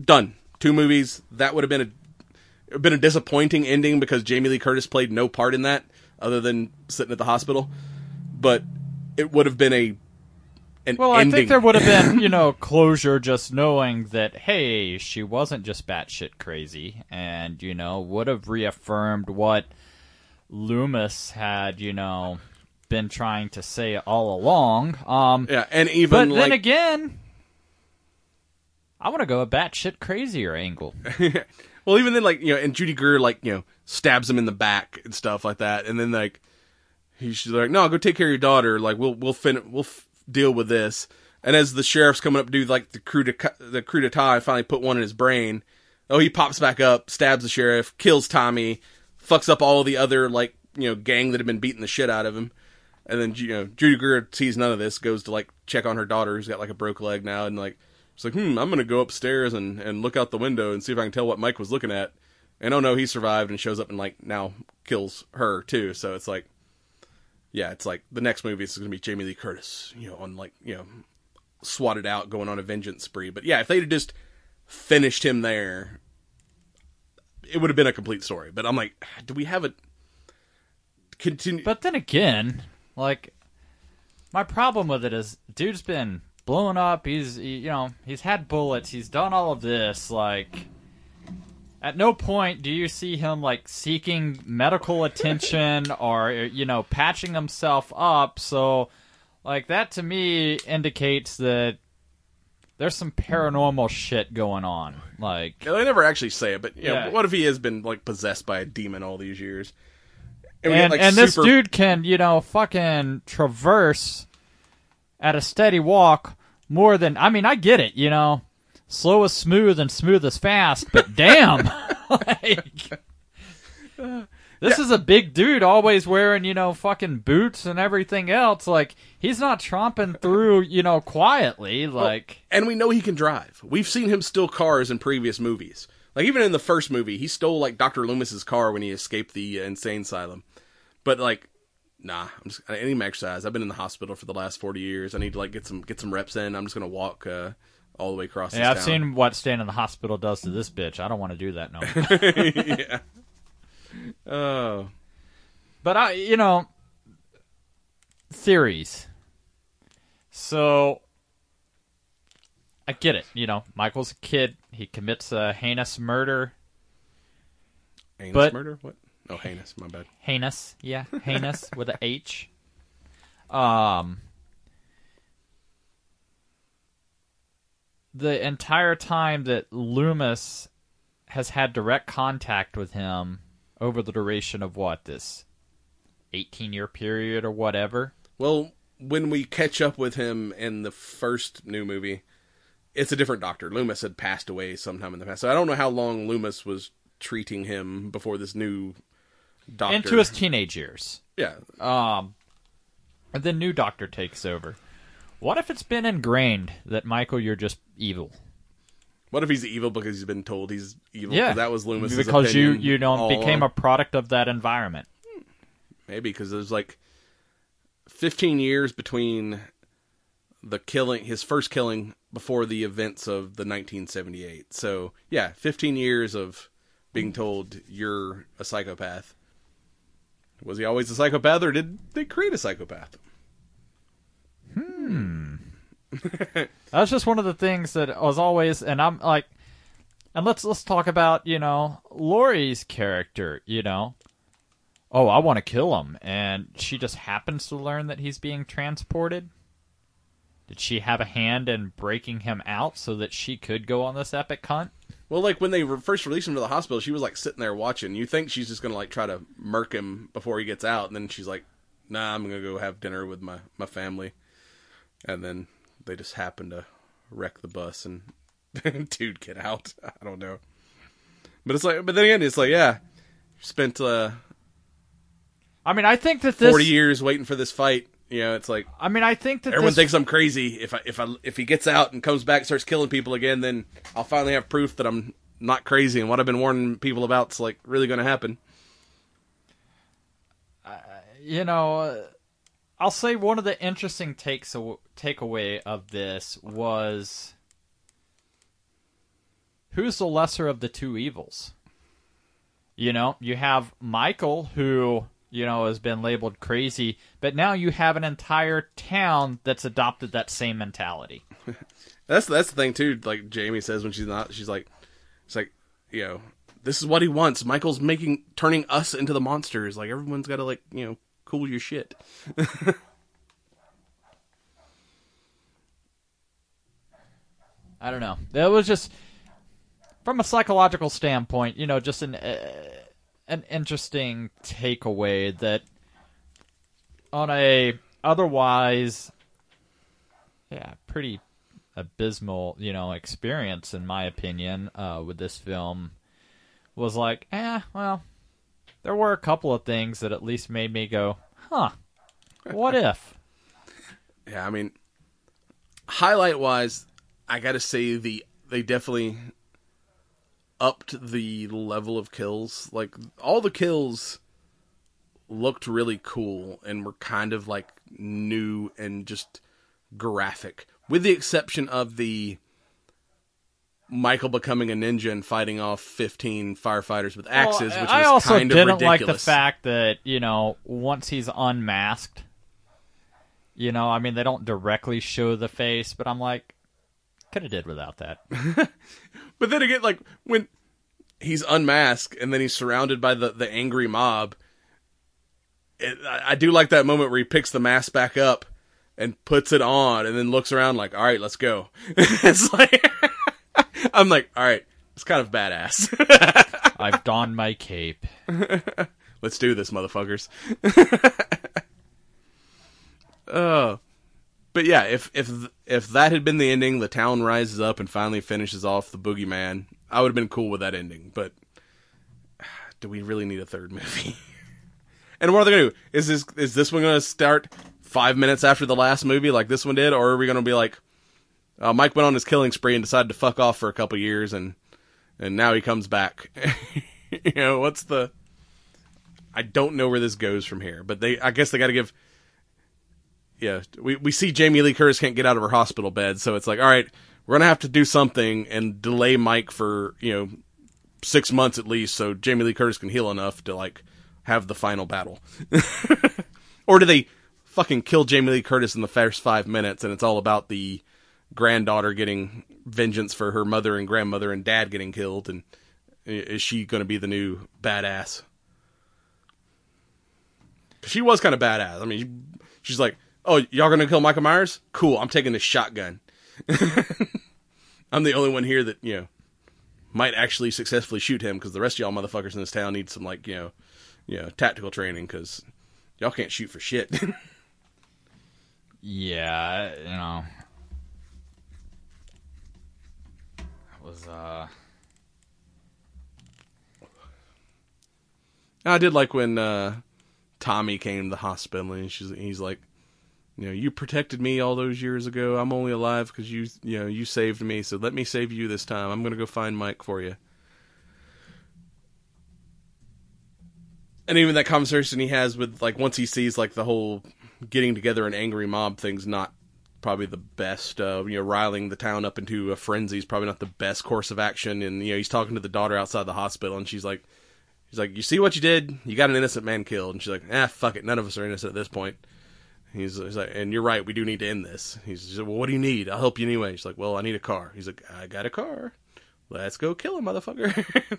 Done. Two movies. That would have been a been a disappointing ending because Jamie Lee Curtis played no part in that other than sitting at the hospital. But it would have been a an Well, I think there would have been, you know, closure just knowing that, hey, she wasn't just batshit crazy, and, you know, would have reaffirmed what Loomis had, you know, been trying to say all along. Um, yeah, and even but even then again, I want to go a batshit crazier angle. [LAUGHS] Well, even then, like you know, and Judy Greer like you know stabs him in the back and stuff like that, and then like he's like, "No, go take care of your daughter. Like we'll we'll fin- we'll f- deal with this." And as the sheriff's coming up to do like the coup de the crew d'etat, and finally put one in his brain. Oh, he pops back up, stabs the sheriff, kills Tommy, fucks up all the other like you know gang that had been beating the shit out of him. And then you know Judy Greer sees none of this, goes to like check on her daughter who's got like a broke leg now, and like she's like, hmm, I'm gonna go upstairs and and look out the window and see if I can tell what Mike was looking at. And oh no, he survived and shows up and like now kills her too. So it's like, yeah, it's like the next movie is gonna be Jamie Lee Curtis, you know, on like you know, swatted out going on a vengeance spree. But yeah, if they'd just finished him there, it would have been a complete story. But I'm like, do we have a continue? But then again, like my problem with it is dude's been blown up, he's he, you know, he's had bullets, he's done all of this like at no point do you see him like seeking medical [LAUGHS] attention or you know, patching himself up. So like that to me indicates that there's some paranormal shit going on. Like Yeah, they never actually say it, but you know, Yeah. what if he has been like possessed by a demon all these years? get, and, like, and this dude can you know fucking traverse at a steady walk more than i mean i get it you know slow is smooth and smooth is fast but [LAUGHS] damn like this is a big dude always wearing you know fucking boots and everything else like he's not tromping through you know quietly like and we know he can drive. We've seen him steal cars in previous movies. Like even in the first movie, he stole like Doctor Loomis's car when he escaped the uh, insane asylum. But like, nah, I'm just I need my exercise. I've been in the hospital for the last forty years. I need to like get some get some reps in. I'm just gonna walk uh, all the way across. yeah i've this seen what staying in the hospital does to this bitch i don't want to do that no more. [LAUGHS] yeah. Oh, But I, you know, theories. So I get it. You know, Michael's a kid. He commits a heinous murder. heinous But- murder. What? Oh, heinous. My bad. Heinous, yeah, [LAUGHS] heinous with a H. Um, the entire time that Loomis has had direct contact with him over the duration of what this eighteen year period or whatever. Well, when we catch up with him in the first new movie, it's a different doctor. Loomis had passed away sometime in the past. So I don't know how long Loomis was treating him before this new doctor. into his teenage years. yeah. Um, and then new doctor takes over. What if it's been ingrained that Michael, you're just evil? What if he's evil because he's been told he's evil? Yeah, that was Loomis. because you you know became along. a product of that environment. maybe because there's like 15 years between the killing, his first killing before the events of the 1978. So yeah, 15 years of being told you're a psychopath. Was he always a psychopath, or did they create a psychopath? Hmm. [LAUGHS] That's just one of the things that was always, and I'm like, and let's let's talk about you know Laurie's character. You know, oh, I want to kill him, and she just happens to learn that he's being transported. Did she have a hand in breaking him out so that she could go on this epic hunt? Well, like when they re- first released him to the hospital, she was like sitting there watching. You think she's just gonna like try to murk him before he gets out, and then she's like, "Nah, I'm gonna go have dinner with my my family," and then they just happen to wreck the bus and [LAUGHS] dude get out. [LAUGHS] I don't know, but it's like, but then again, it's like, yeah, spent uh, I mean, I think that this. forty years waiting for this fight. You know, it's like I mean, I think that everyone this, thinks I'm crazy. If I if I if he gets out and comes back and starts killing people again, then I'll finally have proof that I'm not crazy and what I've been warning people about is like really going to happen. you know, uh, I'll say one of the interesting takes aw- takeaway of this was who's the lesser of the two evils. You know, you have Michael who you know has been labeled crazy, but now you have an entire town that's adopted that same mentality. [LAUGHS] That's that's the thing too. Like Jamie says when she's not, she's like, it's like, you know, this is what he wants. Michael's making turning us into the monsters. Like everyone's got to like you know cool your shit. [LAUGHS] I don't know. It was just from a psychological standpoint, you know, just an uh, an interesting takeaway that on a otherwise yeah, pretty abysmal, you know, experience in my opinion uh with this film was like, eh, well, there were a couple of things that at least made me go, "Huh. What if?" [LAUGHS] Yeah, I mean, highlight wise, I got to say the they definitely upped the level of kills. Like all the kills looked really cool and were kind of like new and just graphic, with the exception of the Michael becoming a ninja and fighting off fifteen firefighters with axes, Well, which I was also kind of didn't like the fact that you know once he's unmasked, you know, I mean they don't directly show the face, but I'm like, could have did without that. [LAUGHS] But then again, like when he's unmasked and then he's surrounded by the, the angry mob, it, I, I do like that moment where he picks the mask back up and puts it on and then looks around like, all right, let's go. [LAUGHS] it's like, [LAUGHS] I'm like, all right, it's kind of badass. [LAUGHS] I've donned my cape. let's do this, motherfuckers. Oh. But yeah, if if if that had been the ending, the town rises up and finally finishes off the boogeyman. I would have been cool with that ending. But [SIGHS] do we really need a third movie? [LAUGHS] and what are they gonna do? Is this is this one gonna start five minutes after the last movie, like this one did, or are we gonna be like, uh, Mike went on his killing spree and decided to fuck off for a couple years, and and now he comes back. [LAUGHS] you know, what's the? I don't know where this goes from here, but they, I guess they got to give yeah, we we see Jamie Lee Curtis can't get out of her hospital bed, so it's like, all right, we're gonna have to do something and delay Mike for you know six months at least, so Jamie Lee Curtis can heal enough to like have the final battle. [LAUGHS] or do they fucking kill Jamie Lee Curtis in the first five minutes, and it's all about the granddaughter getting vengeance for her mother and grandmother and dad getting killed, and is she gonna be the new badass? She was kind of badass. I mean, she, she's like, "Oh, y'all gonna kill Michael Myers? Cool. I'm taking this shotgun. [LAUGHS] I'm the only one here that you know might actually successfully shoot him because the rest of y'all motherfuckers in this town need some like you know, you know, tactical training because y'all can't shoot for shit." [LAUGHS] Yeah, you know, it was uh. I did like when uh, Tommy came to the hospital and she's he's like, you know, you protected me all those years ago. I'm only alive because you you know you saved me. So let me save you this time. I'm gonna go find Mike for you. And even that conversation he has with like once he sees like the whole getting together an angry mob thing's not probably the best. Uh, you know, riling the town up into a frenzy is probably not the best course of action. And you know, he's talking to the daughter outside the hospital, and she's like, He's like, "You see what you did? You got an innocent man killed." And she's like, "Ah, fuck it. None of us are innocent at this point." He's, he's like, and you're right, we do need to end this. He's like, well, what do you need? I'll help you anyway. He's like, well, I need a car. He's like, I got a car. Let's go kill him, motherfucker. [LAUGHS]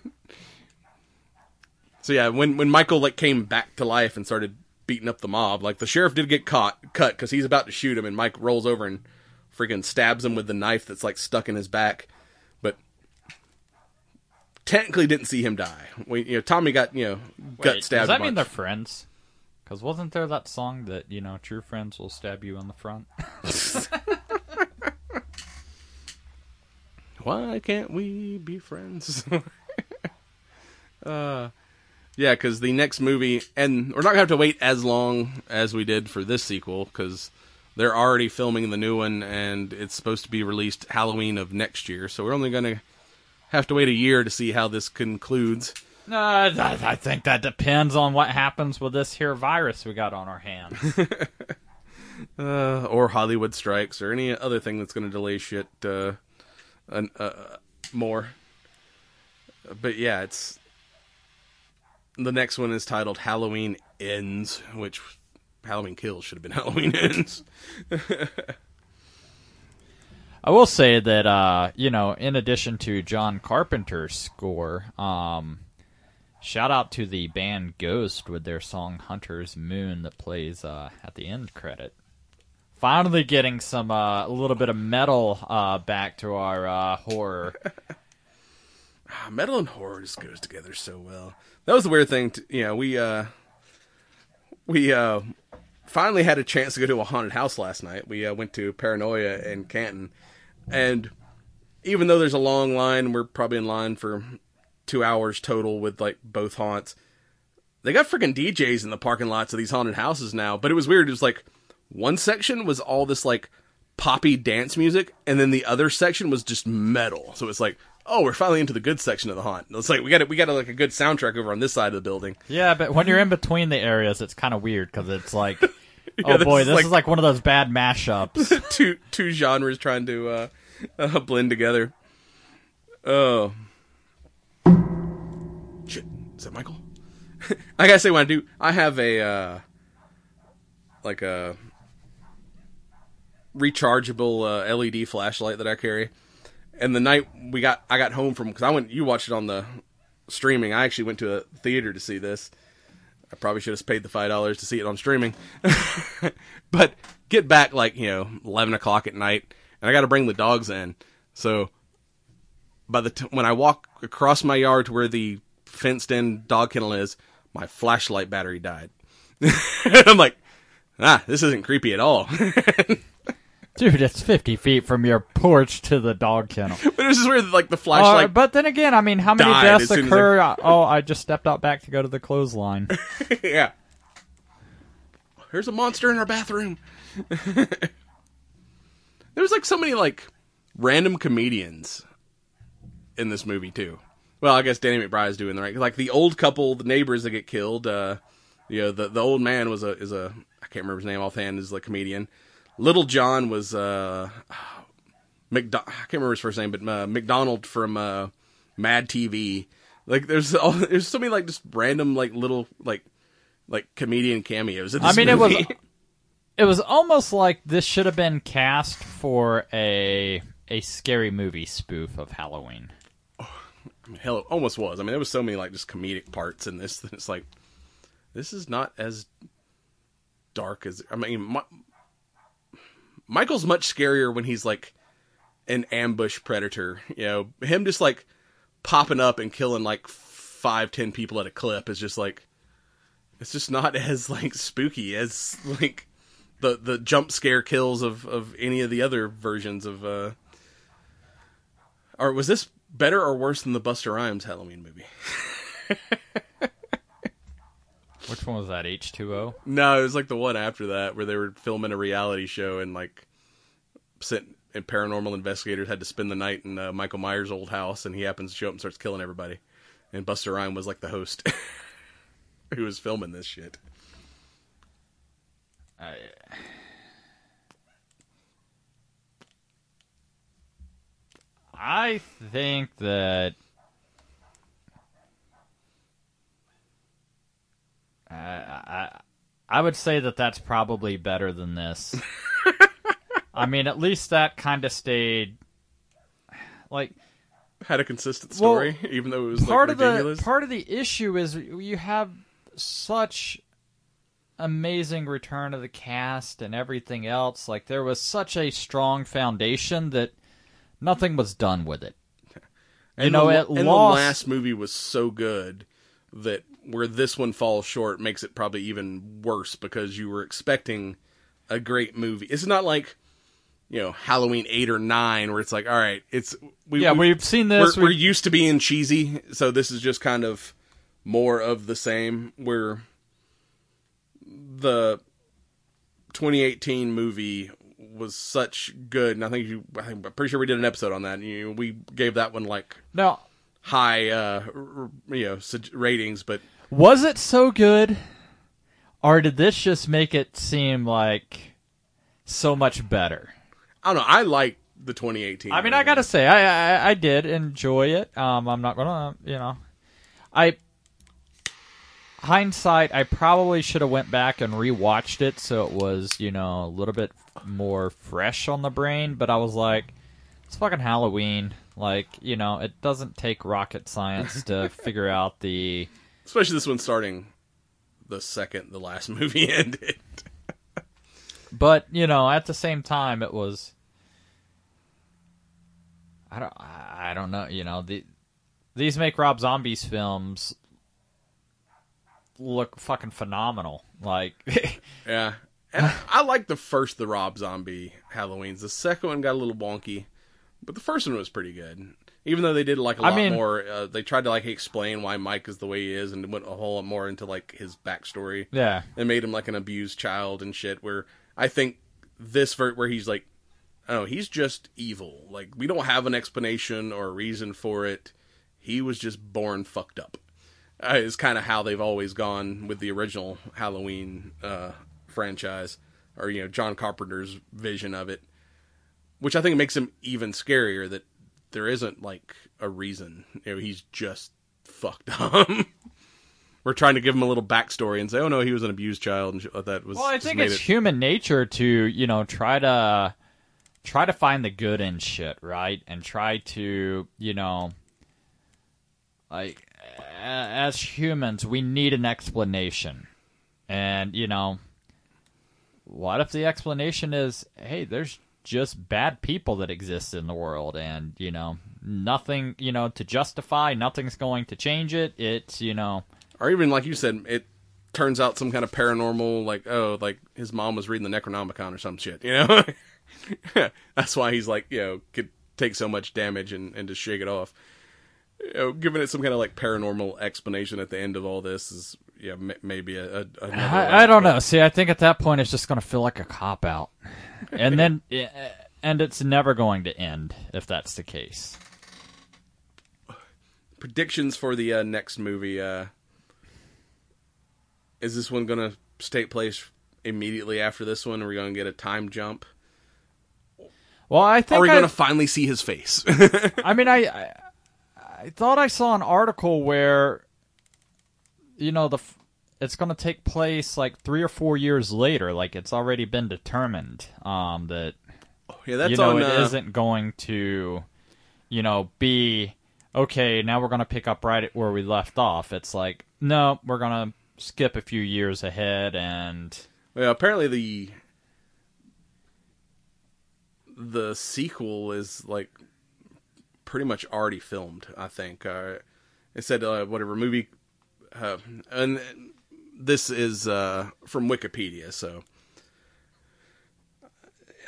so yeah, when when Michael like came back to life and started beating up the mob, like the sheriff did get caught, cut because he's about to shoot him, and Mike rolls over and freaking stabs him with the knife that's like stuck in his back, but technically didn't see him die. We, you know, Tommy got you know gut Wait, stabbed. Does that mean they're friends? Because wasn't there that song that you know true friends will stab you in the front? [LAUGHS] Why can't we be friends? [LAUGHS] uh, yeah, because the next movie, and we're not gonna have to wait as long as we did for this sequel, because they're already filming the new one, and it's supposed to be released Halloween of next year. So we're only gonna have to wait a year to see how this concludes. No, I, I think that depends on what happens with this here virus we got on our hands. [LAUGHS] uh, or Hollywood strikes, or any other thing that's going to delay shit uh, an, uh, more. But yeah, it's the next one is titled Halloween Ends, which Halloween Kills should have been [LAUGHS] Halloween Ends. I will say that uh, you know, in addition to John Carpenter's score, um, shout out to the band Ghost with their song "Hunter's Moon" that plays uh, at the end credit. Finally, getting some uh, a little bit of metal uh, back to our uh, horror. [LAUGHS] Ah, Metal and horror just goes together so well. That was the weird thing. To, you know, we uh, we uh, finally had a chance to go to a haunted house last night. We uh, went to Paranoia in Canton, and even though there's a long line, we're probably in line for two hours total with like both haunts. They got freaking DJs in the parking lots of these haunted houses now. But it was weird. It was like one section was all this like poppy dance music, and then the other section was just metal. So it's like, oh, we're finally into the good section of the haunt. It's like we got we got like a good soundtrack over on this side of the building. Yeah, but when you're in between the areas, it's kind of weird because it's like, [LAUGHS] oh this boy, is this like- is like one of those bad mashups. [LAUGHS] two two genres trying to uh, uh, [LAUGHS] blend together. Oh! Is that Michael? [LAUGHS] I gotta say, when I do, I have a uh, like a rechargeable uh, LED flashlight that I carry. And the night we got, I got home from because I went. You watched it on the streaming. I actually went to a theater to see this. I probably should have paid the five dollars to see it on streaming. [LAUGHS] but get back like you know eleven o'clock at night, and I got to bring the dogs in. So by the t- when I walk across my yard to where the fenced-in dog kennel is, my flashlight battery died. [LAUGHS] I'm like, ah, this isn't creepy at all. [LAUGHS] Dude, it's 50 feet from your porch to the dog kennel. [LAUGHS] but it was just weird, like the Uh, flashlight. but then again, I mean, how many deaths occur? uh, Oh, I just stepped out back to go to the clothesline. yeah. There's a monster in our bathroom. There's like so many like random comedians in this movie too. Well, I guess Danny McBride's doing the right. Like the old couple, the neighbors that get killed. Uh, you know, the the old man was a is a I can't remember his name offhand. Is a comedian. Little John was uh, McDo- I can't remember his first name, but uh, McDonald from uh, Mad TV. Like there's all, [LAUGHS] there's so many like just random like little like like comedian cameos. I mean, it was [LAUGHS] it was almost like this should have been cast for a a scary movie spoof of Halloween. Hell, it almost was. I mean, there was so many like just comedic parts in this [LAUGHS] that it's like this is not as dark as I mean. Mi- Michael's much scarier when he's like an ambush predator. You know, him just like popping up and killing like five, ten people at a clip is just like it's just not [LAUGHS] as like spooky as like the the jump scare kills of of any of the other versions of uh or was this better or worse than the Busta Rhymes Halloween movie? [LAUGHS] Which one was that? H two O. No, it was like the one after that where they were filming a reality show and like sent and paranormal investigators had to spend the night in uh, Michael Myers' old house and he happens to show up and starts killing everybody. And Busta Rhymes was like the host [LAUGHS] who was filming this shit. I think that I, I I would say that that's probably better than this. [LAUGHS] I mean, at least that kind of stayed like Had a consistent Well, story, even though it was part like, of the part of the issue is you have such amazing return of the cast and everything else. Like there was such a strong foundation that nothing was done with it. [LAUGHS] You and know, the, it and lost. the last movie was so good that where this one falls short makes it probably even worse because you were expecting a great movie. It's not like you know Halloween eight or nine where it's like, all right, it's we, yeah, we, we've seen we're, this. we're used to being cheesy, so this is just kind of more of the same. Where the 2018 movie was such good, and I think you, I I'm pretty sure we did an episode on that. And you, we gave that one like now, high, uh, r- you know, ratings, but was it so good, or did this just make it seem like so much better? I don't know. I like the 2018. I mean, I gotta say, I, I I did enjoy it. Um, I'm not gonna, you know, I hindsight, I probably should have went back and rewatched it so it was, you know, a little bit more fresh on the brain. But I was like, it's fucking Halloween. Like, you know, it doesn't take rocket science to [LAUGHS] figure out the. especially this one starting the second the last [LAUGHS] movie ended. But you know, at the same time, it was. I don't. I don't know. You know, the these make Rob Zombie's films look fucking phenomenal. Like, [LAUGHS] Yeah. And I like the first the Rob Zombie Halloweens. The second one got a little wonky, but the first one was pretty good. Even though they did like a lot mean- more, uh, they tried to like explain why Mike is the way he is, and went a whole lot more into like his backstory. yeah, and made him like an abused child and shit. Where I think this ver- where he's like, oh, he's just evil. Like we don't have an explanation or a reason for it. He was just born fucked up. Uh, is kind of how they've always gone with the original Halloween uh, franchise, or you know John Carpenter's vision of it, which I think makes him even scarier. That there isn't like a reason. You know, he's just fucked [LAUGHS] up. We're trying to give him a little backstory and say, "Oh no, he was an abused child," and shit like that. Was Well, I think it's it- human nature to you know try to try to find the good in shit, right? And try to you know like as humans, we need an explanation, and you know what if the explanation is, hey, there's just bad people that exist in the world, and you know nothing, you know, to justify, nothing's going to change it. It's you know. or even like you said, it turns out some kind of paranormal, like oh, like his mom was reading the Necronomicon or some shit. You know, [LAUGHS] that's why he's like, you know, could take so much damage and and just shake it off. You know, giving it some kind of like paranormal explanation at the end of all this is yeah m- maybe a, a I, I don't know. See, I think at that point it's just going to feel like a cop out, [LAUGHS] and then and it's never going to end if that's the case. predictions for the uh, next movie. Uh, is this one going to take place immediately after this one? Are we going to get a time jump? Well, I think Are we going to finally see his face? [LAUGHS] I mean, I, I I thought I saw an article where you know the it's going to take place like three or four years later. Like it's already been determined um, that yeah, that's you know on. it uh, not going to you know be okay now we're going to pick up right where we left off it's like no we're going to skip a few years ahead and Well, apparently the the sequel is like pretty much already filmed. I think uh, it said uh, whatever movie, uh, and this is uh, from Wikipedia, so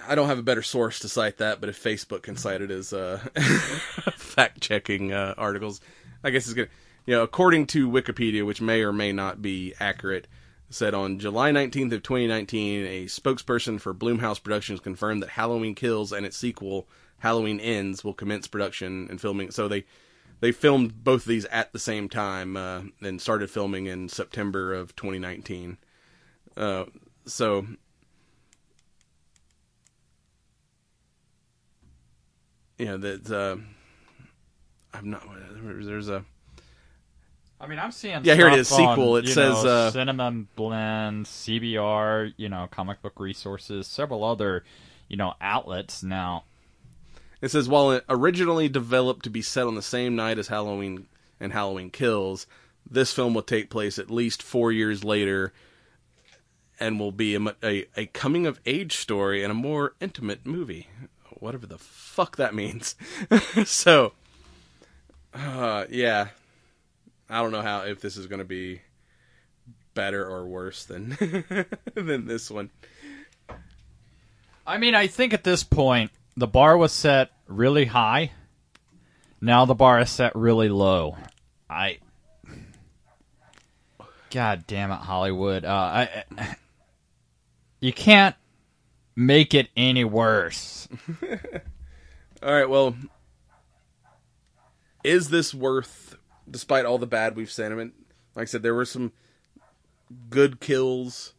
I don't have a better source to cite that. But if Facebook can cite it as uh, [LAUGHS] fact checking uh, articles, I guess it's gonna. You know, according to Wikipedia, which may or may not be accurate, said on July 19th of 2019, a spokesperson for Blumhouse Productions confirmed that Halloween Kills and its sequel Halloween Ends will commence production and filming. So they they filmed both of these at the same time uh, and started filming in September of 2019. Uh, so you know that uh, I'm not. There's a I mean, I'm seeing. Yeah, here it is. sequel. on, It says, know, uh, CinemaBlend, CBR, you know, Comic Book Resources, several other, you know, outlets. Now, It says while originally developed to be set on the same night as Halloween and Halloween Kills, this film will take place at least four years later, and will be a, a, a coming of age story and a more intimate movie, whatever the fuck that means. [LAUGHS] so, uh, yeah, I don't know how if this is going to be better or worse than [LAUGHS] than this one. I mean, I think at this point the bar was set really high. Now the bar is set really low. I. God damn it, Hollywood! Uh, I, [LAUGHS] you can't make it any worse. [LAUGHS] All right, well, is this worth, despite all the bad we've seen? I mean, like I said, there were some good kills,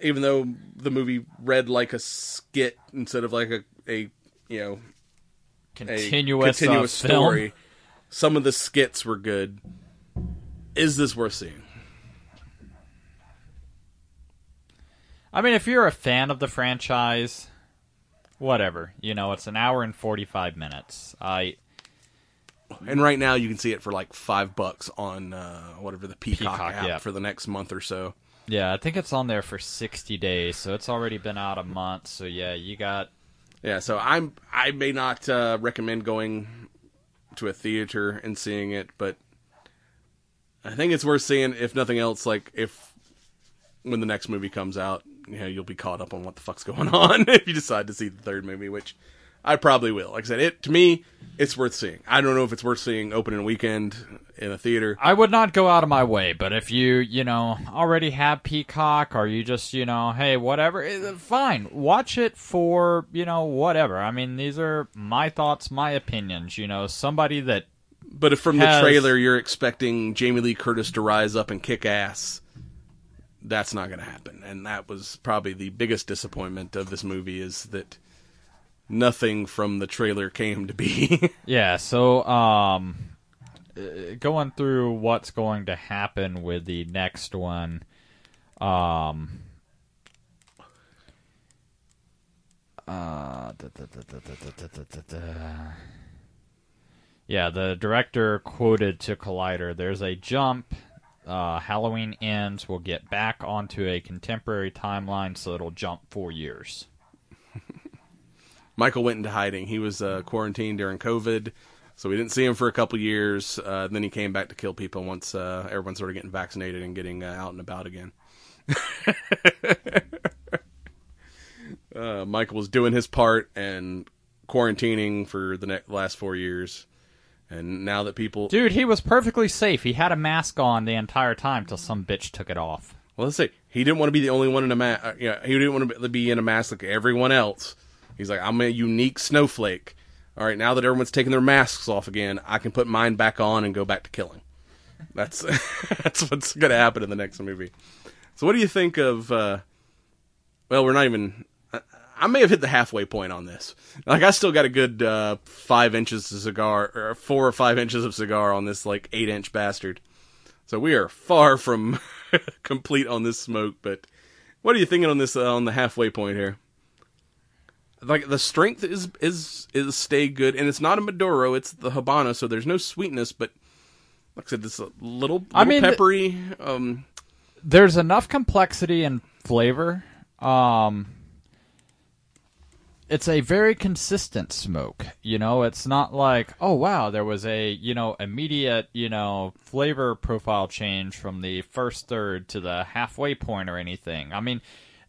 even though the movie read like a skit instead of like a, a you know, Continuous, continuous uh, film. story. Some of the skits were good. Is this worth seeing? I mean, if you're a fan of the franchise, whatever. You know, it's an hour and forty-five minutes. I And right now, you can see it for like five bucks on uh, whatever the Peacock, Peacock, app yeah. for the next month or so. yeah, I think it's on there for sixty days, so it's already been out a month. So yeah, you got Yeah, so I'm I may not uh, recommend going to a theater and seeing it, but I think it's worth seeing. If nothing else, like if when the next movie comes out, you know, you'll be caught up on what the fuck's going [LAUGHS] on if you decide to see the third movie, which I probably will. Like I said, it to me, it's worth seeing. I don't know if it's worth seeing opening weekend in a theater. I would not go out of my way, but if you, you know, already have Peacock or you just, you know, hey, whatever, eh, fine. Watch it for, you know, whatever. I mean, these are my thoughts, my opinions, you know, somebody that But if from Has- the trailer you're expecting Jamie Lee Curtis to rise up and kick ass, that's not going to happen. And that was probably the biggest disappointment of this movie is that nothing from the trailer came to be. [LAUGHS] yeah, so um uh, going through what's going to happen with the next one um yeah, the director quoted to Collider there's a jump. Uh, Halloween ends. We'll get back onto a contemporary timeline, so it'll jump four years. Michael went into hiding. He was uh, quarantined during COVID, so we didn't see him for a couple years. Uh, then he came back to kill people once uh, everyone started getting vaccinated and getting uh, out and about again. [LAUGHS] uh, Michael was doing his part and quarantining for the last four years, and now that people Dude, he was perfectly safe. He had a mask on the entire time till some bitch took it off. Well, let's see. he didn't want to be the only one in a mask. Uh, you know, he didn't want to be in a mask like everyone else. He's like, I'm a unique snowflake. All right, now that everyone's taking their masks off again, I can put mine back on and go back to killing. That's [LAUGHS] that's what's going to happen in the next movie. So, what do you think of? Uh, well, we're not even. I, I may have hit the halfway point on this. Like, I still got a good uh, five inches of cigar, or four or five inches of cigar on this like eight inch bastard. So we are far from [LAUGHS] complete on this smoke, but what are you thinking on this uh, on the halfway point here? Like the strength is is is stay good, and it's not a Maduro, it's the Habano, so there's no sweetness, but like I said, this a little, little I mean, peppery. um, There's enough complexity and flavor. Um, it's a very consistent smoke. You know, it's not like, oh wow, there was a you know immediate you know flavor profile change from the first third to the halfway point or anything. I mean,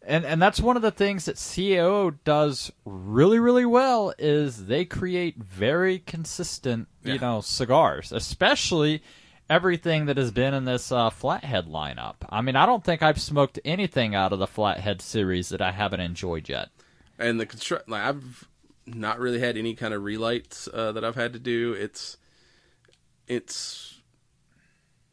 and and that's one of the things that CAO does really really well is they create very consistent you know cigars, especially everything that has been in this uh, Flathead lineup. I mean, I don't think I've smoked anything out of the Flathead series that I haven't enjoyed yet. and the construct like I've not really had any kind of relights uh, that I've had to do. It's it's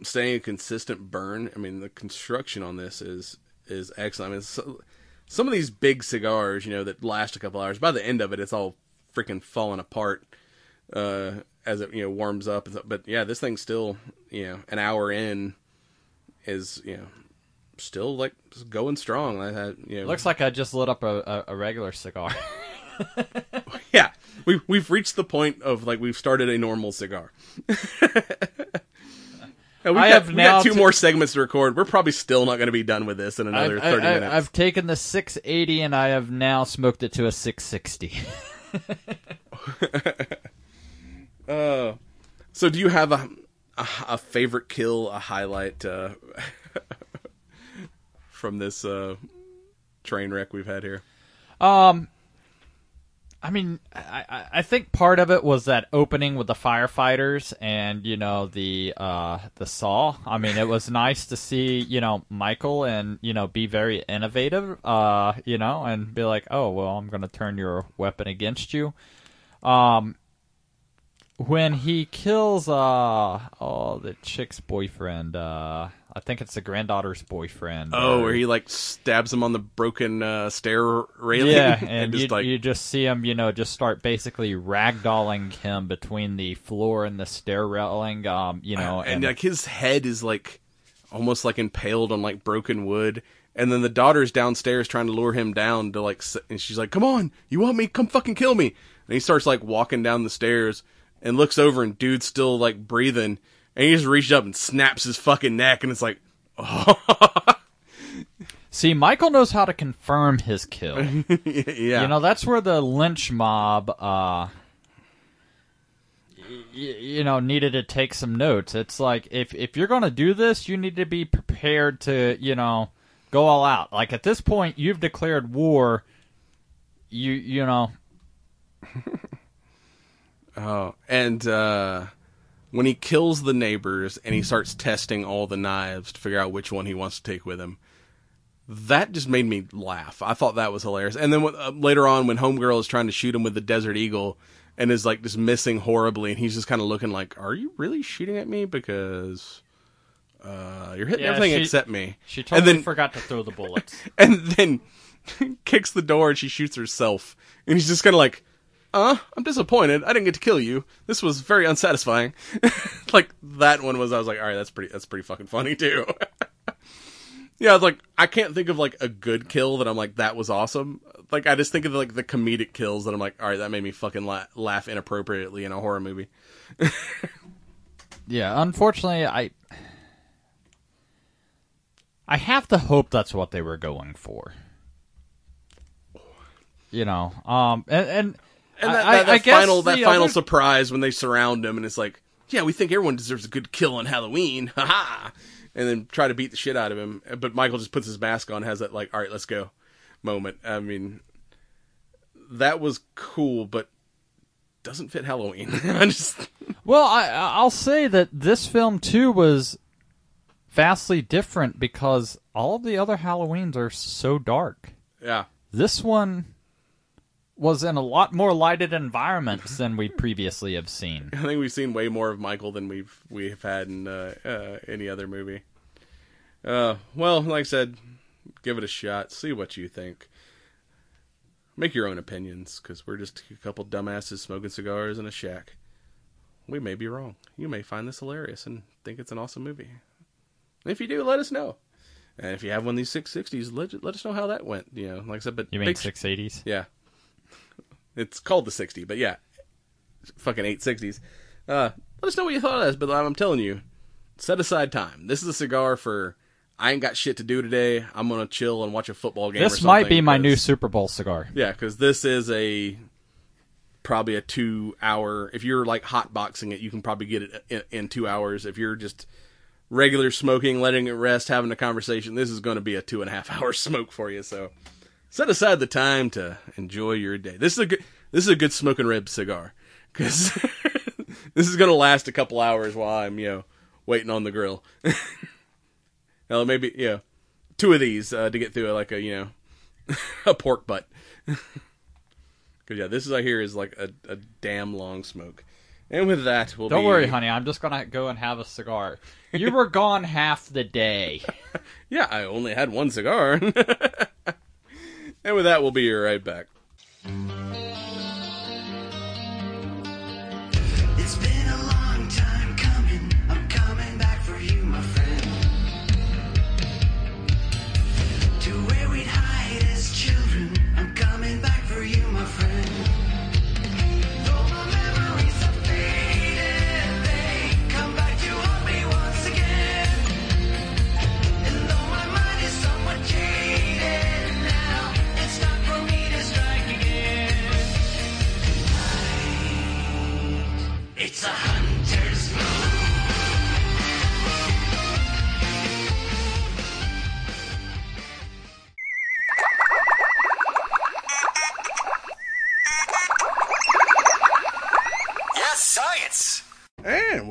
staying a consistent burn. I mean, the construction on this is is excellent. I mean, so, some of these big cigars, you know, that last a couple hours. By the end of it, it's all freaking falling apart uh, as it you know warms up. and. But yeah, this thing's still you know an hour in is you know still like going strong. I had you know Looks like I just lit up a, a, a regular cigar. [LAUGHS] yeah we we've reached the point of like we've started a normal cigar. [LAUGHS] And we've I got, have we now got two to- more segments to record. We're probably still not going to be done with this in another I've, I- thirty I- minutes. I've taken the 680 and I have now smoked it to a 660. [LAUGHS] Uh, so do you have a a, a favorite kill, a highlight uh, [LAUGHS] from this uh, train wreck we've had here? Um, I mean, I, I- think part of it was that opening with the firefighters and you know the uh, the saw. I mean, it was nice to see you know Michael and you know be very innovative. Uh, you know, and be like, oh well, I'm to turn your weapon against you. Um, when he kills uh oh the chick's boyfriend, uh, I think it's the granddaughter's boyfriend. Oh, or- where he like stabs him on the broken uh, stair railing. yeah, [LAUGHS] and just you, like you just see him, you know, just start basically ragdolling him between the floor and the stair railing. Um, you know, and like his head is like almost like impaled on like broken wood. And then the daughter's downstairs trying to lure him down to like, and she's like, "Come on, you want me? Come fucking kill me!" And he starts like walking down the stairs and looks over, and dude's still like breathing, and he just reaches up and snaps his fucking neck, and it's like, [LAUGHS] see, Michael knows how to confirm his kill. [LAUGHS] yeah, You know, that's where the lynch mob, uh, y- you know, needed to take some notes. It's like if if you're going to do this, you need to be prepared to, you know, go all out. Like at this point, you've declared war. You you know, [LAUGHS] Oh, and uh, when he kills the neighbors and he starts testing all the knives to figure out which one he wants to take with him, that just made me laugh. I thought that was hilarious. And then uh, later on, when Homegirl is trying to shoot him with the Desert Eagle and is like just missing horribly, and he's just kind of looking like, "Are you really shooting at me? Because uh, you're hitting Yeah, everything she- except me." she and totally then forgot to throw the bullets. [LAUGHS] and then [LAUGHS] kicks the door and she shoots herself. And he's just kind of like, uh, I'm disappointed. I didn't get to kill you. This was very unsatisfying. [LAUGHS] like that one was, I was like, all right, that's pretty, that's pretty fucking funny too. [LAUGHS] yeah, I was like, I can't think of like a good kill that I'm like, that was awesome. Like, I just think of like the comedic kills that I'm like, all right, that made me fucking la- laugh inappropriately in a horror movie. [LAUGHS] Yeah, unfortunately, I I have to hope that's what they were going for. You know, um, and and, And that, I, that, that I final, that final other- surprise when they surround him and it's like, yeah, we think everyone deserves a good kill on Halloween. [LAUGHS] Ha ha. And then try to beat the shit out of him. But Michael just puts his mask on, has that like, all right, let's go moment. I mean, that was cool, but doesn't fit Halloween. [LAUGHS] I just, Well, I I'll say that this film too was vastly different because all of the other Halloweens are so dark. yeah. This one was in a lot more lighted environments [LAUGHS] than we previously have seen. I think we've seen way more of Michael than we've we've had in uh, uh, any other movie. Uh, well, like I said, give it a shot. See what you think. Make your own opinions, because we're just a couple dumbasses smoking cigars in a shack. We may be wrong. You may find this hilarious and think it's an awesome movie. If you do, let us know. And if you have one of these 660s, let, let us know how that went. You know, like I said, but You mean big- six eighties? yeah. It's called the 60, but yeah. Fucking 860s. Uh, let us know what you thought of this, but I'm telling you, set aside time. This is a cigar for I ain't got shit to do today. I'm going to chill and watch a football game or This might be my new Super Bowl cigar. Yeah, cuz this is a probably a 2 hour if you're like hot boxing it, you can probably get it in, in 2 hours. If you're just regular smoking, letting it rest, having a conversation, this is going to be a two and a half [LAUGHS] hour smoke for you. So set aside the time to enjoy your day. This is a good, this is a good smoking rib cigar because [LAUGHS] this is going to last a couple hours while I'm, you know, waiting on the grill. [LAUGHS] Now maybe, yeah, two of these uh, to get through like a, you know, [LAUGHS] a pork butt. Because yeah, this is I hear is like a, a damn long smoke. And with that, we'll Don't be- worry, honey. I'm just gonna go and have a cigar. You were gone half the day. Yeah, I only had one cigar. And with that, we'll be right back.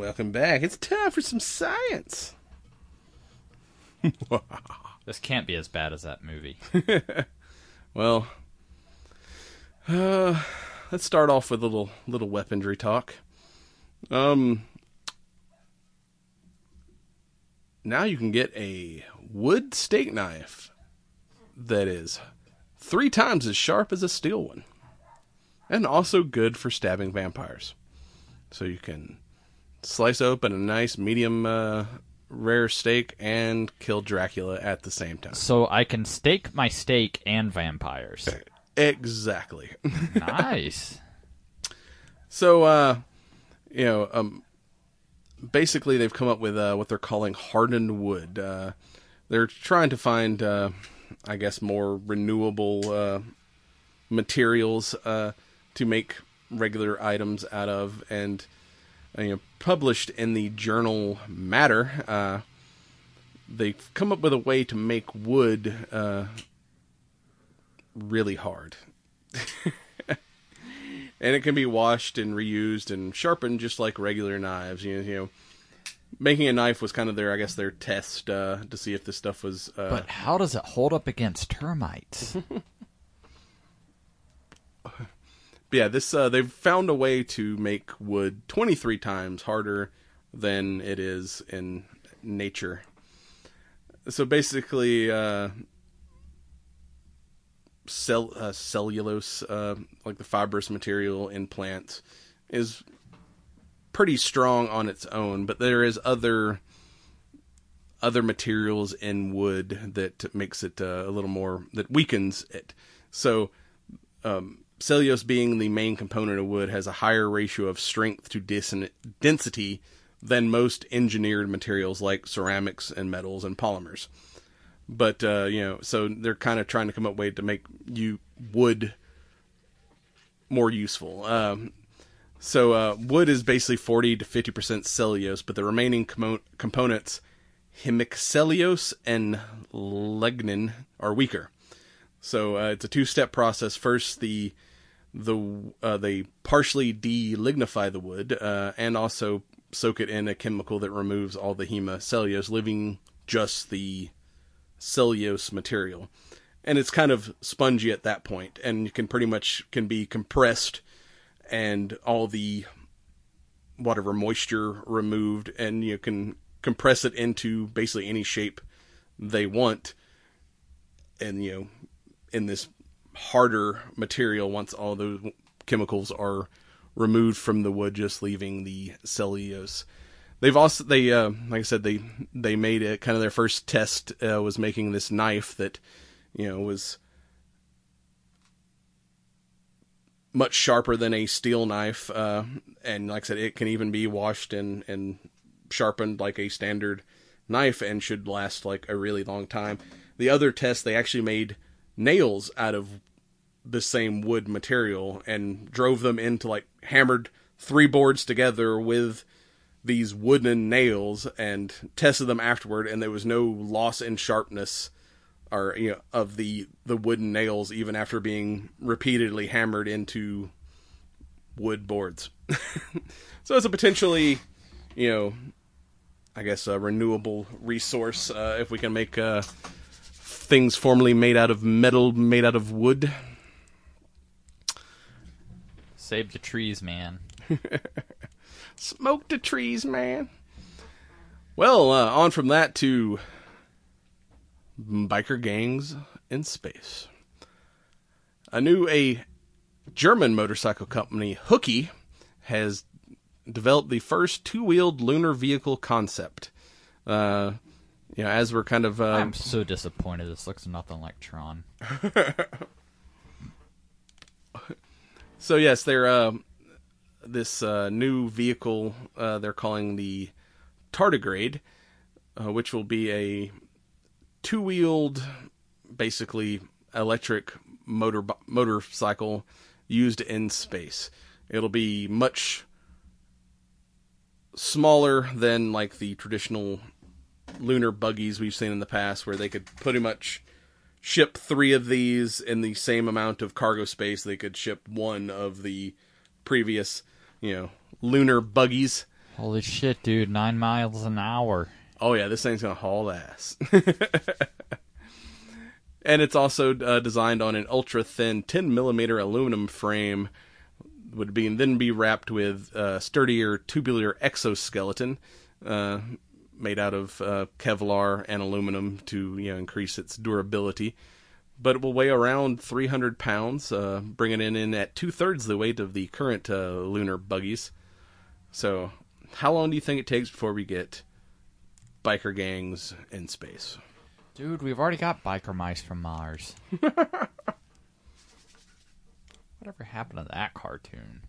Welcome back. It's time for some science. [LAUGHS] This can't be as bad as that movie. [LAUGHS] Well, uh, let's start off with a little little weaponry talk. Um, now you can get a wood steak knife that is three times as sharp as a steel one, and also good for stabbing vampires. So you can slice open a nice medium uh, rare steak and kill Dracula at the same time. so I can stake my steak and vampires. Exactly. [LAUGHS] nice. So, uh, you know, um, basically they've come up with uh, what they're calling hardened wood. Uh, they're trying to find, uh, I guess, more renewable uh, materials uh, to make regular items out of, and you know, published in the journal Matter. Uh, they've come up with a way to make wood uh, really hard [LAUGHS] and it can be washed and reused and sharpened just like regular knives. You know, you know making a knife was kind of their, I guess, their test uh, to see if this stuff was. Uh, But how does it hold up against termites? [LAUGHS] yeah, this uh, they've found a way to make wood twenty three times harder than it is in nature. So basically, uh, cell uh, cellulose, uh, like the fibrous material in plants, is pretty strong on its own, but there is other other materials in wood that makes it uh, a little more that weakens it. So um, cellulose being the main component of wood has a higher ratio of strength to dis- density than most engineered materials like ceramics and metals and polymers. But uh, you know, so they're kind of trying to come up with to make you wood more useful. Um, so uh, wood is basically forty to fifty percent cellulose, but the remaining commo- components, hemicellulose and lignin, are weaker. So uh, it's a two-step process. First, the the uh, they partially delignify the wood uh, and also soak it in a chemical that removes all the hemicellulose, leaving just the cellulose material. And it's kind of spongy at that point, and you can pretty much can be compressed, and all the whatever moisture removed, and you can compress it into basically any shape they want, and you know in this harder material once all those chemicals are removed from the wood, just leaving the cellulose. They've also they uh, like I said they they made it kind of their first test uh, was making this knife that you know was much sharper than a steel knife, uh, and like I said, it can even be washed and and sharpened like a standard knife and should last like a really long time. The other test they actually made nails out of the same wood material and drove them into like hammered three boards together with these wooden nails and tested them afterward and there was no loss in sharpness or you know of the the wooden nails even after being repeatedly hammered into wood boards. [LAUGHS] So it's a potentially you know i guess a renewable resource uh, if we can make uh, things formerly made out of metal made out of wood Save the trees, man. [LAUGHS] Smoke the trees, man. Well, uh, on from that to biker gangs in space. A new a German motorcycle company, Hookie, has developed the first two-wheeled lunar vehicle concept. Uh, you know, as we're kind of uh, I'm so disappointed. This looks nothing like Tron. [LAUGHS] So yes, they're uh, this uh, new vehicle uh, they're calling the Tardigrade, uh, which will be a two-wheeled, basically electric motor motorcycle used in space. It'll be much smaller than like the traditional lunar buggies we've seen in the past, where they could pretty much ship three of these in the same amount of cargo space they could ship one of the previous, you know, lunar buggies. Holy shit, dude! Nine miles an hour. Oh yeah, this thing's gonna haul ass. [LAUGHS] and it's also uh, designed on an ultra thin 10 millimeter aluminum frame. Would be then be wrapped with uh, sturdier tubular exoskeleton, uh, made out of uh, Kevlar and aluminum to you know increase its durability. But it will weigh around 300 pounds, uh, bringing it in at two thirds the weight of the current uh, lunar buggies. So, how long do you think it takes before we get biker gangs in space? Dude, we've already got biker mice from Mars. [LAUGHS] Whatever happened to that cartoon?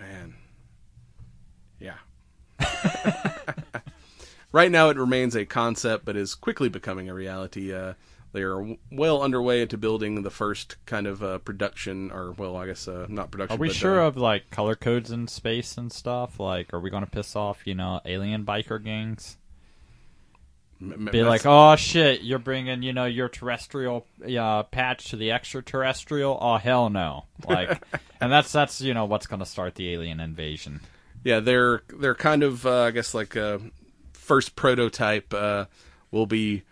Man. Yeah. [LAUGHS] right now, it remains a concept, but is quickly becoming a reality. Uh, they are w- well underway into building the first kind of uh, production, or well, I guess uh, not production. Are we but, sure uh, of like color codes in space and stuff? Like, are we going to piss off, you know, alien biker gangs? m- Be like, oh shit, you're bringing, you know, your terrestrial uh, patch to the extraterrestrial? Oh hell no! Like, [LAUGHS] and that's that's you know what's going to start the alien invasion. Yeah, they're they're kind of uh, I guess like uh, first prototype uh, will be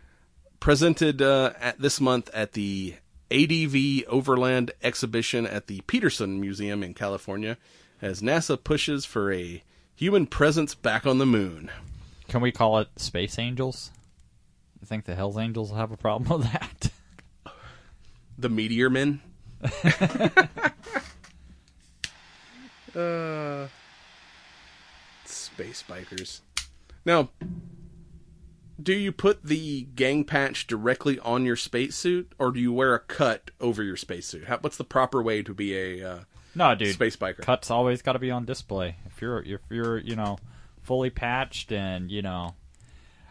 presented uh, at this month at the ADV Overland exhibition at the Petersen Museum in California, as NASA pushes for a human presence back on the moon. Can we call it Space Angels? You think the Hell's Angels will have a problem with that? The Meteor Men. [LAUGHS] uh, space bikers. Now, do you put the gang patch directly on your spacesuit, or do you wear a cut over your spacesuit? How, what's the proper way to be a uh, No, dude. space biker? Cuts always got to be on display. If you're if you're you know fully patched and you know,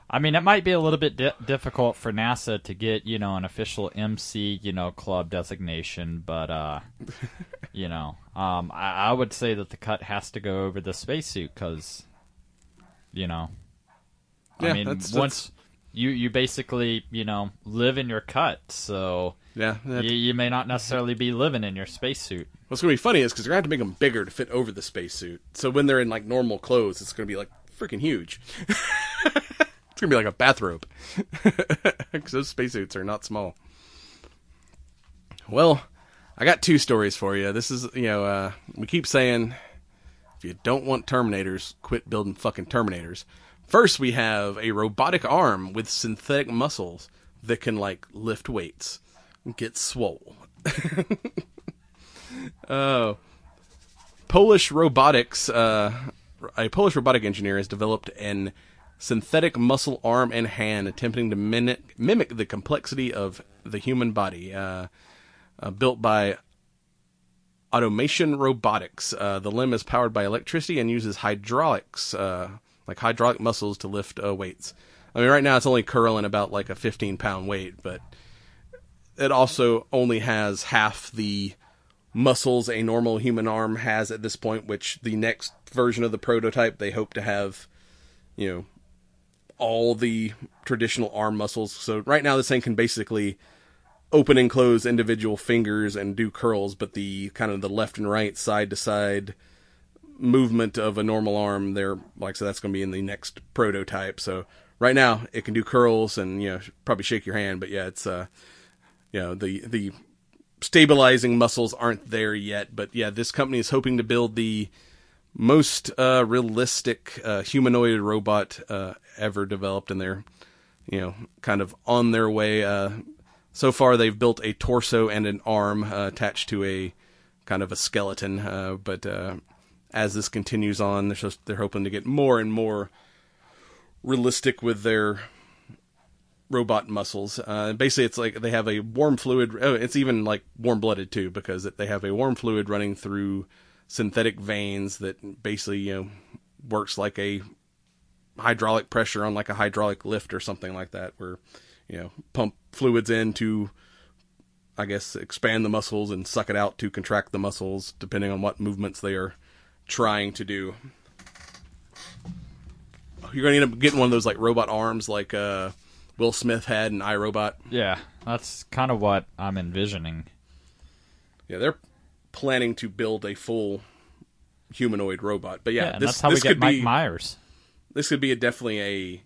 I mean it might be a little bit di- difficult for NASA to get you know an official MC you know club designation, but uh, [LAUGHS] you know, um, I, I would say that the cut has to go over the spacesuit because, you know, Yeah, I mean that's- once. You, you basically you know live in your cut, so Yeah. that- you, you may not necessarily be living in your spacesuit. What's going to be funny is because they're to have to make them bigger to fit over the spacesuit. So when they're in like normal clothes, it's going to be like freaking huge. [LAUGHS] it's going to be like a bathrobe [LAUGHS] because those spacesuits are not small. Well, I got two stories for you. This is you know uh, we keep saying if you don't want Terminators, quit building fucking Terminators. First, we have a robotic arm with synthetic muscles that can like lift weights, get swole. [LAUGHS] Oh. Polish robotics, uh, a Polish robotic engineer has developed an synthetic muscle arm and hand attempting to mimic, mimic the complexity of the human body. Uh, uh, built by Automaton Robotics. Uh, the limb is powered by electricity and uses hydraulics, uh, like hydraulic muscles to lift uh, weights. I mean, right now it's only curling about like a 15 pound weight, but it also only has half the muscles a normal human arm has at this point, which the next version of the prototype they hope to have, you know, all the traditional arm muscles. So right now this thing can basically open and close individual fingers and do curls, but the kind of the left and right, side to side movement of a normal arm there, like so that's going to be in the next prototype. So right now it can do curls and you know probably shake your hand, but yeah, it's uh, you know the the stabilizing muscles aren't there yet, but yeah, this company is hoping to build the most uh, realistic uh, humanoid robot uh, ever developed, and they're you know kind of on their way. Uh, so far, they've built a torso and an arm uh, attached to a kind of a skeleton, uh, but uh, as this continues on, they're just, they're hoping to get more and more realistic with their robot muscles. Uh, basically, it's like they have a warm fluid. Oh, it's even like warm blooded too, because they have a warm fluid running through synthetic veins that basically you know works like a hydraulic pressure on like a hydraulic lift or something like that, where you know pump fluids in to I guess expand the muscles and suck it out to contract the muscles, depending on what movements they are trying to do. you're gonna end up getting one of those like robot arms, like uh, Will Smith had in iRobot. Yeah, that's kind of what I'm envisioning. Yeah, they're planning to build a full humanoid robot. But yeah, Yeah, this that's how this we get could Mike be Myers. this could be a definitely a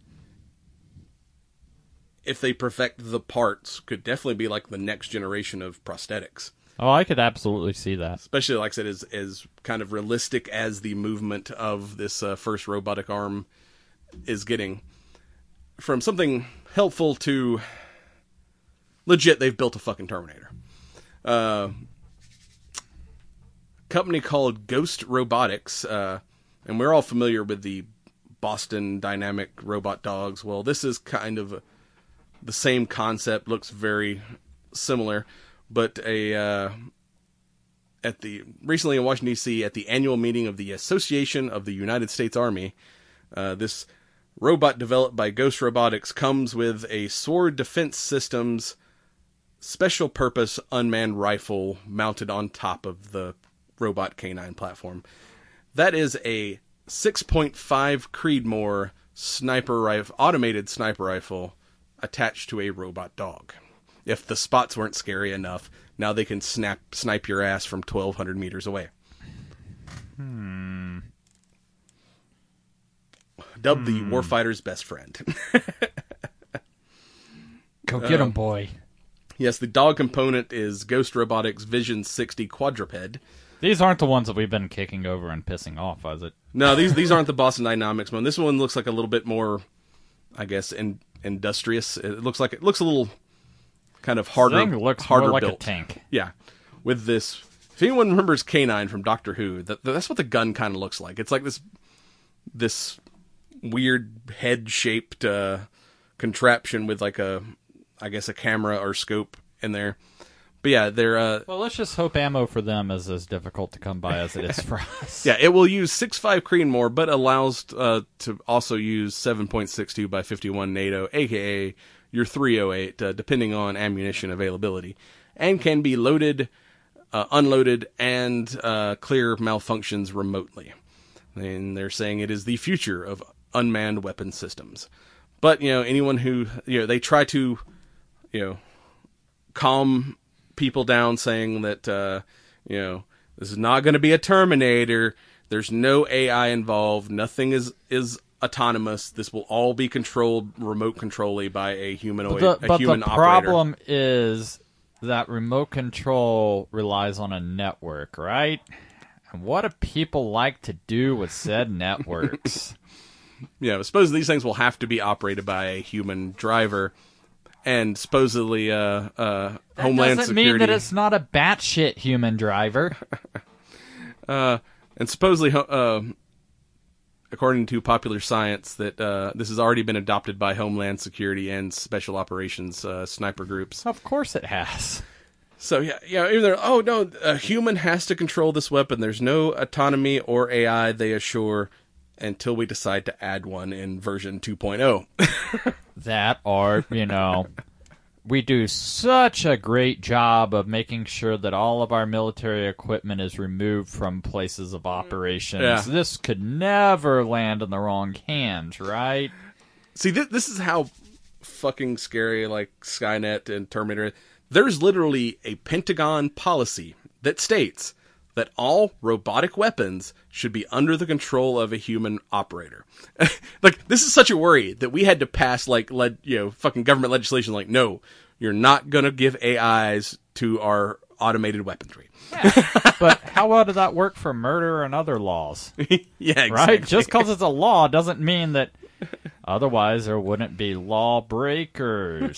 if they perfect the parts, could definitely be like the next generation of prosthetics. Oh, I could absolutely see that. Especially, like I said, as as kind of realistic as the movement of this uh, first robotic arm is getting. From something helpful to legit, they've built a fucking Terminator. Uh, company called Ghost Robotics, uh, and we're all familiar with the Boston Dynamic robot dogs. Well, this is kind of the same concept, looks very similar, but a uh, at the recently in Washington D.C. at the annual meeting of the Association of the United States Army, uh, this robot developed by Ghost Robotics comes with a Sword Defense Systems special purpose unmanned rifle mounted on top of the robot K9 platform. That is a 6.5 Creedmoor sniper rifle, automated sniper rifle attached to a robot dog. If the spots weren't scary enough, now they can snap snipe your ass from 1200 meters away. Hmm. Dubbed the warfighter's best friend. [LAUGHS] Go get him, boy. yes, the dog component is Ghost Robotics Vision 60 quadruped. These aren't the ones that we've been kicking over and pissing off, is it? No, these these aren't the Boston Dynamics one. This one looks like a little bit more, I guess, in, industrious. It looks like it looks a little kind of harder. Thing looks harder more like built. a tank. Yeah, with this. If anyone remembers K9 from Doctor Who, that, that's what the gun kind of looks like. It's like this this weird head shaped uh, contraption with like a, I guess, a camera or scope in there. But yeah, they're uh, Well, let's just hope ammo for them is as difficult to come by as it is [LAUGHS] for us. Yeah, it will use 6.5 Creedmoor, but allows uh, to also use 7.62 by 51 NATO, aka your 308, uh, depending on ammunition availability, and can be loaded, uh, unloaded, and uh, clear malfunctions remotely. And they're saying it is the future of unmanned weapon systems. But you know, anyone who you know, they try to, you know, calm people down saying that uh, you know this is not going to be a Terminator. There's no AI involved. Nothing is is autonomous. This will all be controlled remote controlly by a humanoid, But the, a but the human operator. problem is that remote control relies on a network, right? And what do people like to do with said [LAUGHS] networks? Yeah, suppose these things will have to be operated by a human driver, and supposedly uh, uh, That Homeland doesn't Security mean that it's not a batshit human driver. [LAUGHS] uh, and supposedly, uh, according to popular science, that uh, this has already been adopted by Homeland Security and Special Operations uh, sniper groups. of course it has. So yeah, yeah. Even though, oh no, a human has to control this weapon. There's no autonomy or AI. They assure until we decide to add one in version oh. 2.0. [LAUGHS] That or, you know, we do such a great job of making sure that all of our military equipment is removed from places of mm. operations. Yeah. This could never land in the wrong hands, right? See, th- this is how fucking scary like Skynet and Terminator. There's literally a Pentagon policy that states that all robotic weapons should be under the control of a human operator. [LAUGHS] like this is such a worry that we had to pass like led you know fucking government legislation like no, you're not going to give AIs to our automated weaponry. [LAUGHS] But how well does that work for murder and other laws? [LAUGHS] yeah, exactly. Right? Just because it's a law doesn't mean that otherwise there wouldn't be lawbreakers.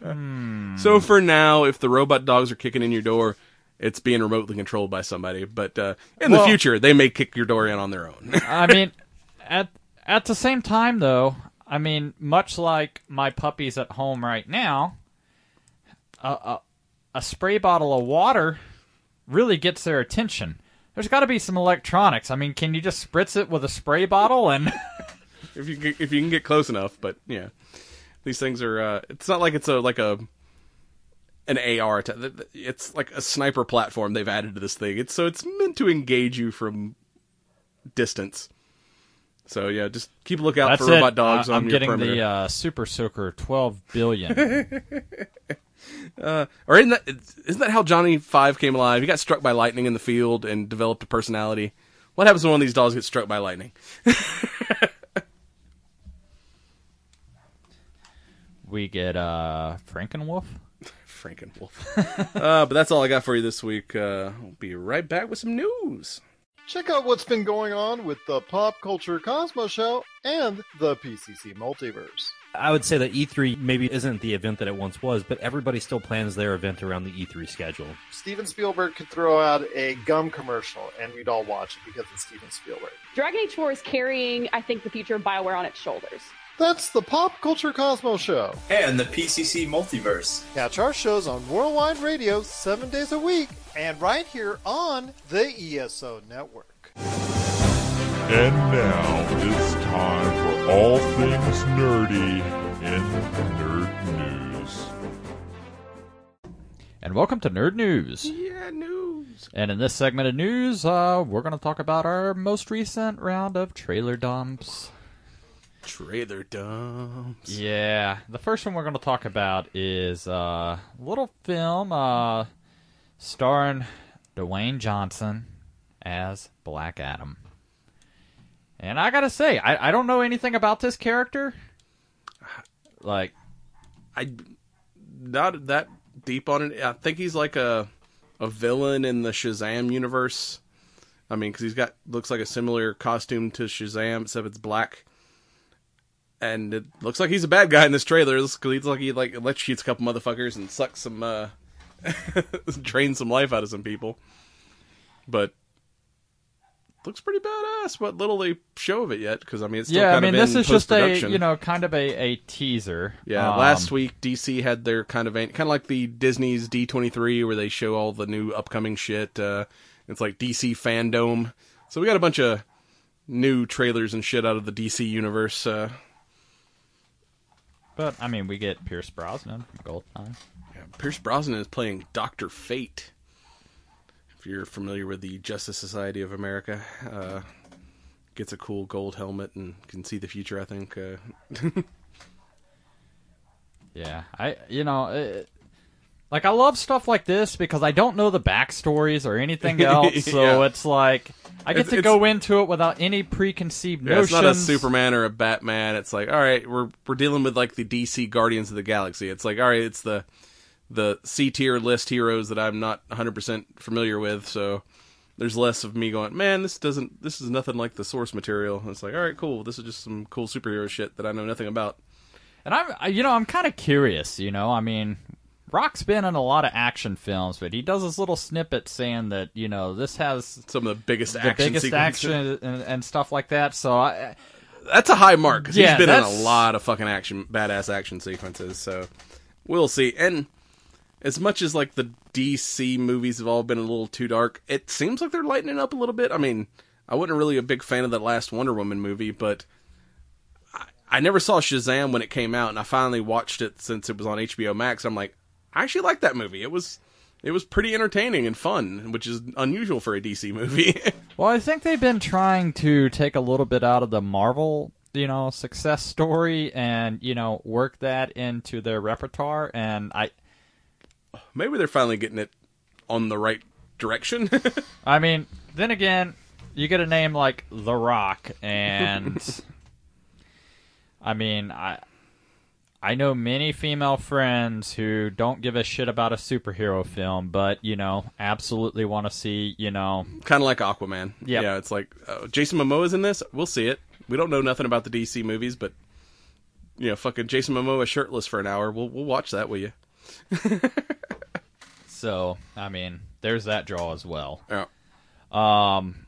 Hmm. So for now, if the robot dogs are kicking in your door, it's being remotely controlled by somebody. But uh, in the future, they may kick your door in on their own. [LAUGHS] I mean, at at the same time, though, I mean, much like my puppies at home right now, a a, a spray bottle of water really gets their attention. There's got to be some electronics. I mean, can you just spritz it with a spray bottle and? [LAUGHS] if you if you can get close enough. But yeah, these things are. Uh, it's not like it's a like a an AR. th- It's like a sniper platform they've added to this thing. It's so it's meant to engage you from distance. So yeah, just keep a lookout That's for it. robot dogs I- on I'm your getting perimeter. the uh, Super Soaker 12 billion. [LAUGHS] uh, Or isn't that isn't that how Johnny Five came alive? He got struck by lightning in the field and developed a personality. What happens when one of these dogs gets struck by lightning? [LAUGHS] we get uh, Frankenwolf. Frankenwolf. [LAUGHS] uh, but that's all I got for you this week. Uh, I'll be right back with some news. Check out what's been going on with the Pop Culture Cosmos Show and the PCC Multiverse. I would say that E3 maybe isn't the event that it once was, but everybody still plans their event around the E3 schedule. Steven Spielberg could throw out a gum commercial and we'd all watch it because it's Steven Spielberg. Dragon Age 4 is carrying, I think, the future of BioWare on its shoulders. That's the Pop Culture Cosmos Show. and the PCC Multiverse. Catch our shows on Worldwide Radio seven days a week and right here on the ESO Network. And now it's time for all things nerdy in nerd news. And welcome to Nerd News. Yeah, news. And in this segment of news, uh, we're going to talk about our most recent round of trailer dumps. Trailer dumps. Yeah, the first one we're going to talk about is uh, a little film uh, starring Dwayne Johnson as Black Adam. And I gotta say, I, I don't know anything about this character. Like, I not that deep on it. I think he's like a a villain in the Shazam universe. I mean, because he's got looks like a similar costume to Shazam, except it's black. And it looks like he's a bad guy in this trailer. It looks like he like electrocutes a couple motherfuckers and sucks some, uh, [LAUGHS] drains some life out of some people. But looks pretty badass. What little they show of it yet? Because I mean, it's still yeah, I kind mean, of this is just a you know kind of a, a teaser. Yeah, Um, last week DC had their kind of kind of like the Disney's D23 where they show all the new upcoming shit. Uh, it's like DC fandom. So we got a bunch of new trailers and shit out of the DC universe. Uh, But I mean, we get Pierce Brosnan from Goldeneye. yeah, Pierce Brosnan is playing Doctor Fate. If you're familiar with the Justice Society of America, uh, gets a cool gold helmet and can see the future. I think. Uh, [LAUGHS] Yeah, I you know, it, like I love stuff like this because I don't know the backstories or anything [LAUGHS] else, so Yeah. it's like I get It's- to go into it without any preconceived Yeah, notions. it's not a Superman or a Batman. It's like, all right, we're we're dealing with like the DC Guardians of the Galaxy. It's like, all right, it's the the C tier list heroes that I'm not 100 percent familiar with. So there's less of me going, man, this doesn't, this is nothing like the source material. And it's like, all right, cool. This is just some cool superhero shit that I know nothing about. And I'm, you know, I'm kind of curious. You know, I mean, Rock's been in a lot of action films, but he does this little snippet saying that you know this has Some of the biggest the action biggest action and, and stuff like that. So I, That's a high mark because Yeah, he's been in a lot of fucking action, badass action sequences. So we'll see. And as much as like the DC movies have all been a little too dark, it seems like they're lightening up a little bit. I mean, I wasn't really a big fan of that last Wonder Woman movie, but I, I never saw Shazam when it came out, and I finally watched it since it was on HBO Max. I'm like, I actually like that movie. It was. It was pretty entertaining and fun, which is unusual for a DC movie. [LAUGHS] Well, I think they've been trying to take a little bit out of the Marvel, you know, success story and, you know, work that into their repertoire and I Maybe they're finally getting it on the right direction. [LAUGHS] I mean, then again, you get a name like The Rock and [LAUGHS] I mean, I I know many female friends who don't give a shit about a superhero film, but you know, absolutely want to see, you know, kind of like Aquaman. Yep. Yeah, it's like uh, Jason Momoa is in this. We'll see it. We don't know nothing about the DC movies, but you know, fucking Jason Momoa shirtless for an hour. We'll we'll watch that, will you? [LAUGHS] so I mean, there's that draw as well. Yeah. Um,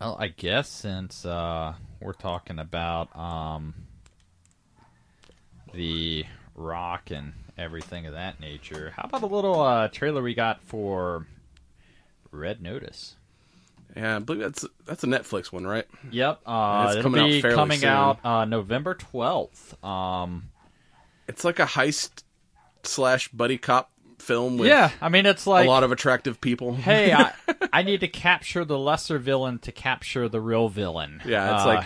well, I guess since uh, we're talking about um, the rock and everything of that nature, how about a little uh, trailer we got for Red Notice? Yeah, I believe that's that's a Netflix one, right? Yep, uh, It's it'll coming out coming soon. out uh, November twelfth. Um, It's like a heist slash buddy cop film with yeah, I mean it's like a lot of attractive people. hey, I, [LAUGHS] I need to capture the lesser villain to capture the real villain. yeah, it's Uh, like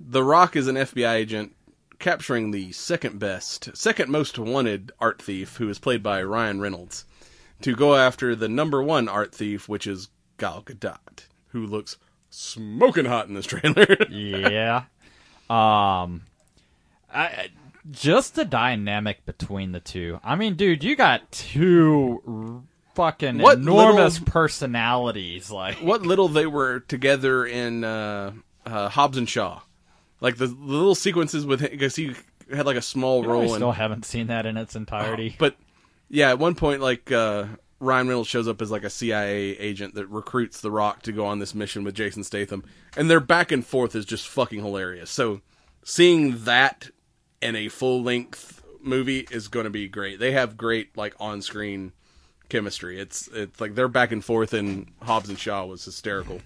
The Rock is an FBI agent capturing the second best, second most wanted art thief, who is played by Ryan Reynolds, to go after the number one art thief, which is Gal Gadot, who looks smoking hot in this trailer. [LAUGHS] yeah. Um, I, just the dynamic between the two. I mean, dude, you got two fucking What enormous little- personalities. Like, what little they were together in uh, uh, Hobbs and Shaw, like the, the little sequences with him, because he had like a small I role in still haven't seen that in its entirety. But yeah, at one point, like uh, Ryan Reynolds shows up as like a CIA agent that recruits The Rock to go on this mission with Jason Statham, and their back and forth is just fucking hilarious. So seeing that in a full length movie is going to be great. They have great like on screen chemistry. It's it's like their back and forth in Hobbs and Shaw was hysterical.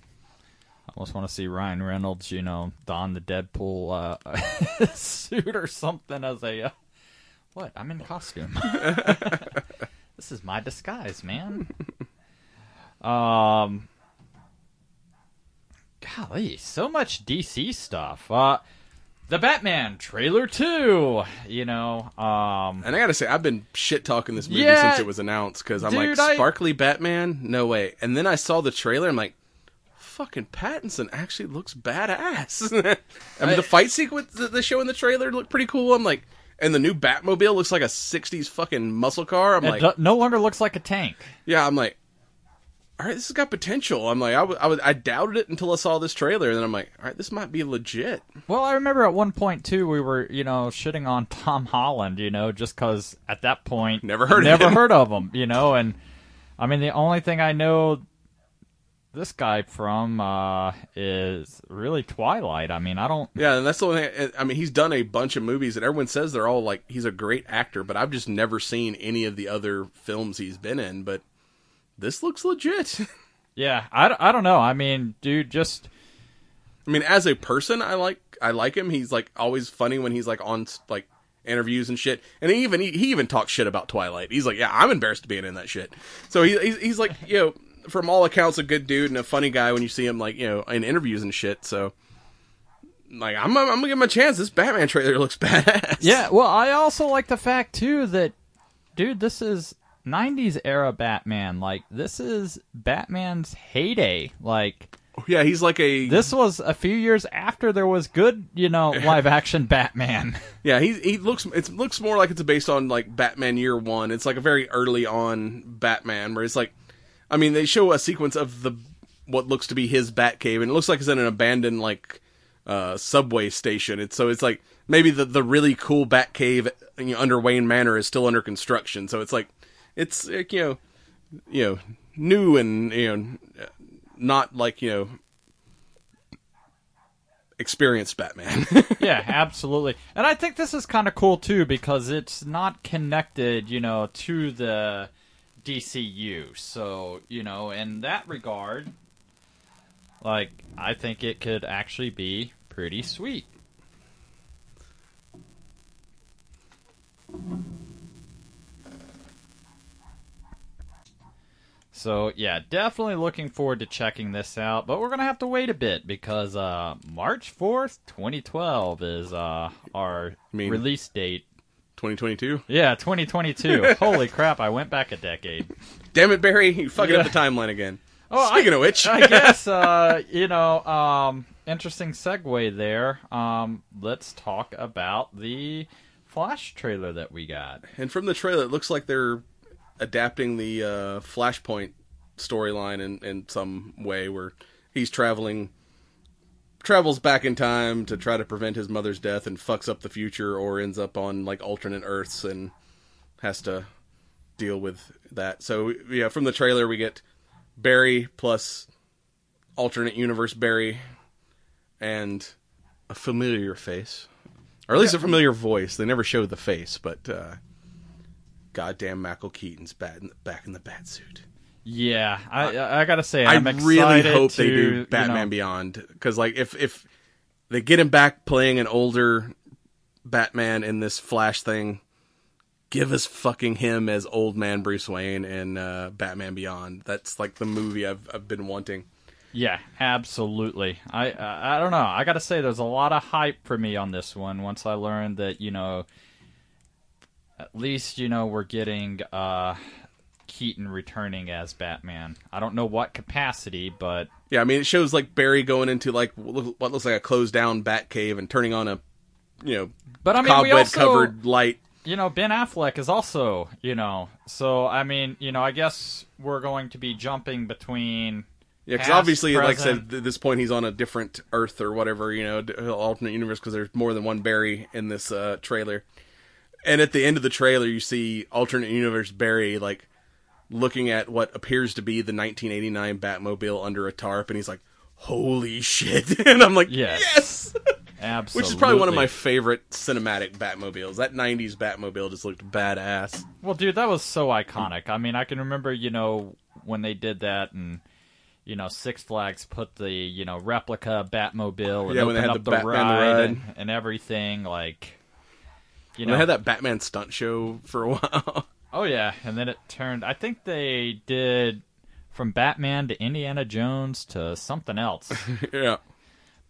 I almost want to see Ryan Reynolds, you know, don the Deadpool uh, [LAUGHS] suit or something as a. Uh, what? I'm in costume. [LAUGHS] this is my disguise, man. Um. Golly, so much DC stuff. Uh, the Batman trailer too. You know, um, And I gotta say, I've been shit talking this movie Yeah, since it was announced because I'm dude, like, I- sparkly Batman? No way. And then I saw the trailer, I'm like, fucking Pattinson actually looks badass. [LAUGHS] I mean, the fight sequence that they show in the trailer looked pretty cool. I'm like, and the new Batmobile looks like a 60s fucking muscle car. I'm like, no longer looks like a tank. yeah, I'm like, all right, this has got potential. I'm like, I, w- I, w- I doubted it until I saw this trailer, and then I'm like, all right, this might be legit. Well, I remember at one point too, we were you know shitting on Tom Holland, you know, just because at that point Never heard of never him. heard of him, you know, and I mean the only thing I know this guy from uh, is really Twilight. I mean, I don't. Yeah, and that's the only thing. I mean, he's done a bunch of movies, and everyone says they're all like he's a great actor, but I've just never seen any of the other films he's been in. But this looks legit. [LAUGHS] Yeah, I, don't- I don't know. I mean, dude, just I mean, as a person, I like I like him. He's like always funny when he's like on like interviews and shit. And he even he, he even talks shit about Twilight. He's like, yeah, I'm embarrassed to being in that shit. So he, he's he's like, you know, from all accounts, a good dude and a funny guy when you see him like you know in interviews and shit. So. Like I'm, I'm gonna give him a chance. This Batman trailer [LAUGHS] looks badass. yeah. Well, I also like the fact too that, dude, this is '90s era Batman. Like, this is Batman's heyday. Like. Oh, yeah. He's like a This was a few years after there was good, you know, [LAUGHS] live action Batman. [LAUGHS] Yeah, he he looks it looks more like it's based on like Batman Year One. It's like a very early on Batman where it's like, I mean, they show a sequence of the what looks to be his Batcave, and it looks like it's in an abandoned like uh, subway station. It's so it's like maybe the the really cool Batcave you know, under Wayne Manor is still under construction. So it's like it's like, you know you know new and you know not like you know experienced Batman. [LAUGHS] yeah, absolutely. And I think this is kind of cool too because it's not connected, you know, to the DCU. So, you know, in that regard, like I think it could actually be pretty sweet. So yeah, definitely looking forward to checking this out, but we're gonna have to wait a bit because uh, March fourth, twenty twelve, is uh, our mean- release date. 2022. Yeah, twenty twenty two. [LAUGHS] Holy crap! I went back a decade. Damn it, Barry! You fucking Yeah. up the [LAUGHS] timeline again. Oh, Speaking I, of which, I guess [LAUGHS] uh, you know, um, interesting segue there. Um, let's talk about the Flash trailer that we got. and from the trailer, it looks like they're adapting the uh, Flashpoint storyline in in some way, where he's traveling, travels back in time to try to prevent his mother's death, and fucks up the future, or ends up on like alternate Earths and has to deal with that. So yeah, from the trailer, we get Barry plus alternate universe Barry and a familiar face, or at least a familiar voice. They never show the face, but uh, goddamn, Michael Keaton's bad in, back in the bat suit. Yeah, I I, I gotta say, I I'm really hope to, they do you Batman know- Beyond because, like, if if they get him back playing an older Batman in this Flash thing, give us fucking him as old man Bruce Wayne in uh, Batman Beyond. That's like the movie I've I've been wanting. Yeah, absolutely. I I, I don't know. I got to say, there's a lot of hype for me on this one. Once I learned that, you know, at least you know we're getting uh, Keaton returning as Batman. I don't know what capacity, but Yeah, I mean, it shows like Barry going into like what looks like a closed down bat cave and turning on a, you know, But, I mean, we cobweb also- covered light. you know, Ben Affleck is also, you know, so I mean, you know, I guess we're going to be jumping between. Yeah, because obviously, like I said, at this point he's on a different Earth or whatever, you know, alternate universe because there's more than one Barry in this uh, trailer. And at the end of the trailer, you see alternate universe Barry like looking at what appears to be the 1989 Batmobile under a tarp, and he's like, "Holy shit!" [LAUGHS] and I'm like, Yes. "Yes." Absolutely. [LAUGHS] Which is probably one of my favorite cinematic Batmobiles. That 90s Batmobile just looked badass. Well, dude, that was so iconic. I mean, I can remember, you know, when they did that and. You know, Six Flags put the you know replica Batmobile and Yeah, when opened they had up the the, the ride, ride. And, and everything. Like, you know, they had that Batman stunt show for a [LAUGHS] while. Oh yeah, and then it turned. I think they did from Batman to Indiana Jones to something else. [LAUGHS] yeah.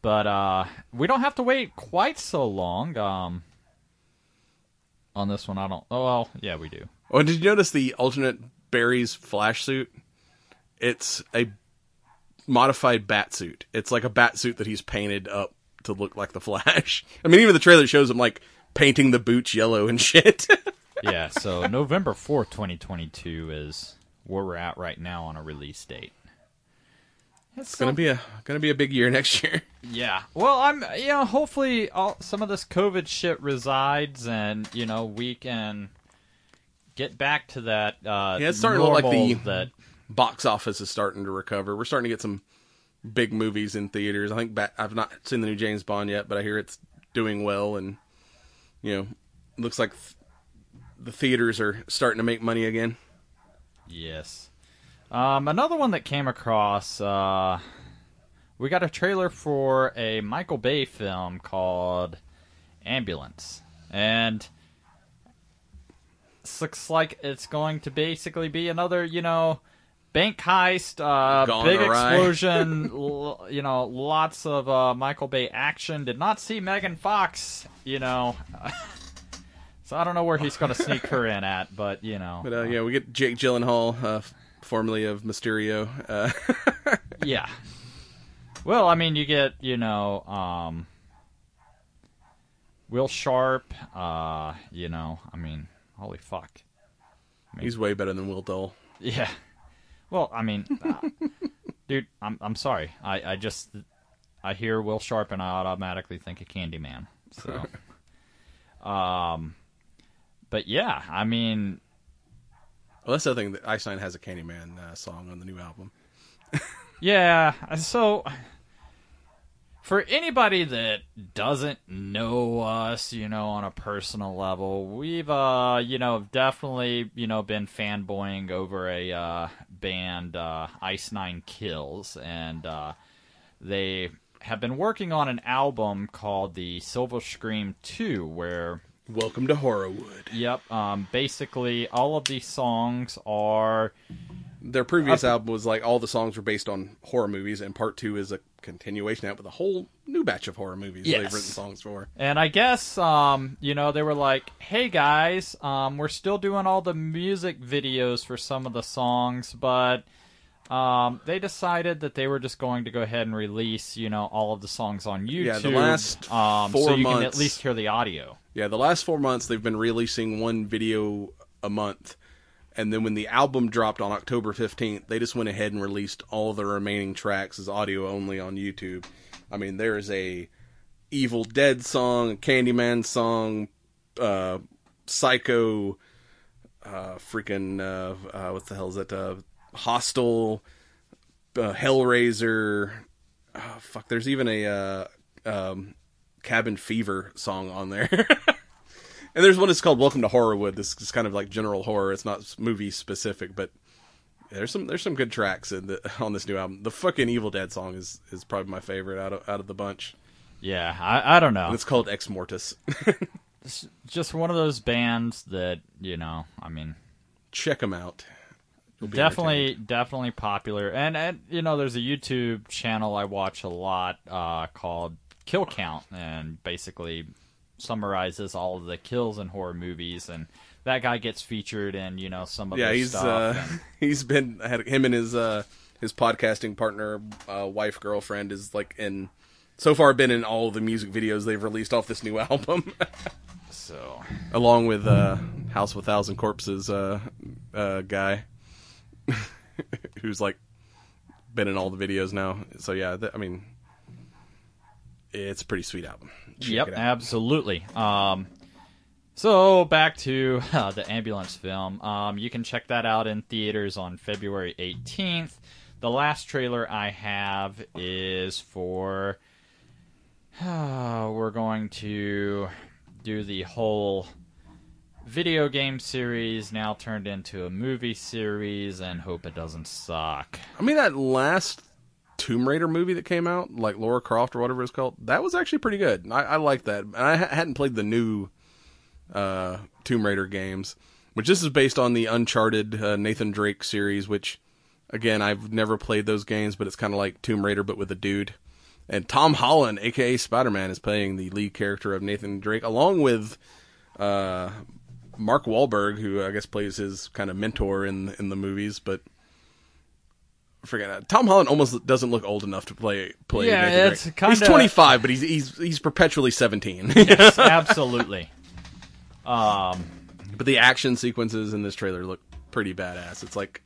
but uh, we don't have to wait quite so long. Um, on this one, I don't. Oh well, yeah, we do. Oh, did you notice the alternate Barry's flash suit? It's a modified bat suit. It's like a bat suit that he's painted up to look like the [LAUGHS] Flash. I mean, even the trailer shows him like painting the boots yellow and shit. [LAUGHS] Yeah, so November fourth, twenty twenty two is where we're at right now on a release date. it's gonna be a gonna be a big year next year. [LAUGHS] Yeah. Well, I'm you know hopefully all, some of this COVID shit resides and you know we can get back to that. Uh, Yeah, it's starting to look like the that box office is starting to recover. We're starting to get some big movies in theaters. I think Bat- I've not seen the new James Bond yet, but I hear it's doing well, and you know, looks like the theaters are starting to make money again. Yes. Um, another one that came across, uh, we got a trailer for a Michael Bay film called Ambulance. And looks like it's going to basically be another, you know, bank heist, uh, Gone big awry. [LAUGHS] explosion, l- you know, lots of uh, Michael Bay action. Did not see Megan Fox, you know. [LAUGHS] so I don't know where he's going to sneak her in at, but, you know. But uh, yeah, we get Jake Gyllenhaal, uh, formerly of Mysterio. Uh, [LAUGHS] Yeah. Well, I mean, you get you know, um, Will Sharp. Uh, you know, I mean, holy fuck. he's way better than Will Dull. Yeah. Well, I mean, uh, dude, I'm I'm sorry. I I just I hear Will Sharp and I automatically think of Candyman. So, [LAUGHS] um, but yeah, I mean, Well, that's the other thing that Ice Nine has a Candyman uh, song on the new album. [LAUGHS] Yeah, so for anybody that doesn't know us, you know, on a personal level, we've uh, you know, definitely, you know, been fanboying over a uh band uh Ice Nine Kills and uh they have been working on an album called the Silver Scream 2 where Welcome to Horrorwood. yep, um basically all of these songs are Their previous album was like all the songs were based on horror movies, and part two is a continuation out with a whole new batch of horror movies that they've written songs for. And I guess, um, you know, they were like, "Hey guys, um, we're still doing all the music videos for some of the songs, but um, they decided that they were just going to go ahead and release, you know, all of the songs on YouTube. Yeah, the last um, four so you can at least hear the audio. Yeah, the last four months they've been releasing one video a month, and then when the album dropped on October fifteenth, they just went ahead and released all the remaining tracks as audio only on YouTube. I mean, there is a Evil Dead song, a Candyman song, uh, Psycho, uh, freaking uh, uh, what the hell is that? Uh, Hostel, uh, Hellraiser. Oh, fuck, there's even a um, Cabin Fever song on there. [LAUGHS] and there's one that's called Welcome to Horrorwood. This is kind of like general horror. It's not movie specific, but there's some there's some good tracks in the, [LAUGHS] on this new album. The fucking Evil Dead song is is probably my favorite out of out of the bunch. Yeah, I, I don't know. And it's called Ex Mortis. [LAUGHS] just one of those bands that you know. I mean, Check them out. definitely definitely popular and, and you know there's a youtube channel i watch a lot uh, called kill count and basically summarizes all of the kills in horror movies and that guy gets featured in you know some of yeah, he's stuff uh, and- [LAUGHS] he's been had him and his uh, his podcasting partner, uh, wife, girlfriend is like in so far been in all of the music videos they've released off this new [LAUGHS] album, so along with uh, House of a Thousand Corpses uh, uh, guy, [LAUGHS] who's like been in all the videos now. So yeah, th- I mean, it's a pretty sweet album. Check Yep, absolutely. Um, so back to [LAUGHS] uh, the ambulance film. Um, you can check that out in theaters on February 18th. The last trailer I have is for. [SIGHS] we're going to do the whole video game series now turned into a movie series and hope it doesn't suck. I mean, that last Tomb Raider movie that came out, like Lara Croft or whatever it's called, that was actually pretty good. I, I like that. And I ha- hadn't played the new uh, Tomb Raider games, which this is based on the Uncharted uh, Nathan Drake series, which, again, I've never played those games, but it's kind of like Tomb Raider, but with a dude. And Tom Holland, aka Spider Man, is playing the lead character of Nathan Drake, along with uh, Mark Wahlberg, who I guess plays his kind of mentor in in the movies, but forget that. Tom Holland almost doesn't look old enough to play play. Yeah, Nathan it's Drake. kinda- he's twenty five, but he's he's he's perpetually seventeen. [LAUGHS] Yes, [LAUGHS] absolutely. Um, but the action sequences in this trailer look pretty badass. It's like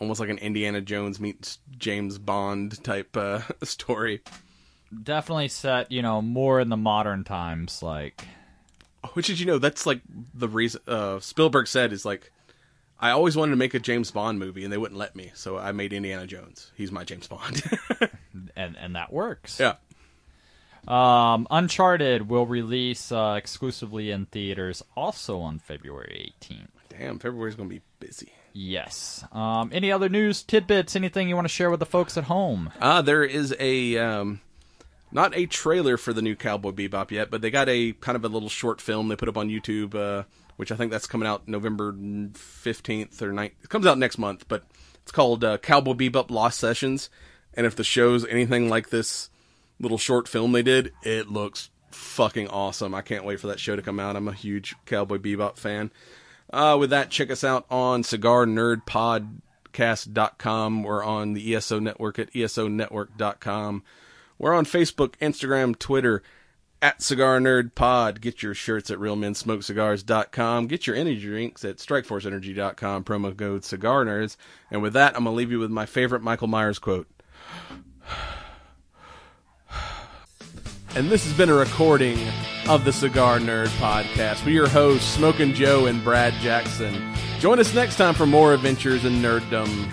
almost like an Indiana Jones meets James Bond type uh, [LAUGHS] story. definitely set, you know, more in the modern times. Like, Which did you know? That's like the reason uh, Spielberg said is like, I always wanted to make a James Bond movie and they wouldn't let me, so I made Indiana Jones. He's my James Bond. [LAUGHS] and and that works. yeah. Um, Uncharted will release uh, exclusively in theaters also on February 18th. Damn, February's gonna be busy. Yes. Um, any other news tidbits? Anything you want to share with the folks at home? Uh, there is a um, not a trailer for the new Cowboy Bebop yet, but they got a kind of a little short film they put up on YouTube, uh, which I think that's coming out November fifteenth or 9th. It comes out next month, but it's called uh, Cowboy Bebop Lost Sessions. And if the show's anything like this little short film they did, it looks fucking awesome. I can't wait for that show to come out. I'm a huge Cowboy Bebop fan. Uh, with that, check us out on cigarnerdpodcast.com. We're on the ESO network at esonetwork.com. We're on Facebook, Instagram, Twitter, at Cigar Nerd Pod. Get your shirts at realmensmokecigars.com. Get your energy drinks at strikeforceenergy.com. Promo code Cigar Nerds. And with that, I'm going to leave you with my favorite Michael Myers quote. And this has been a recording of the Cigar Nerd Podcast with your hosts, Smoking Joe and Brad Jackson. Join us next time for more adventures in nerddom.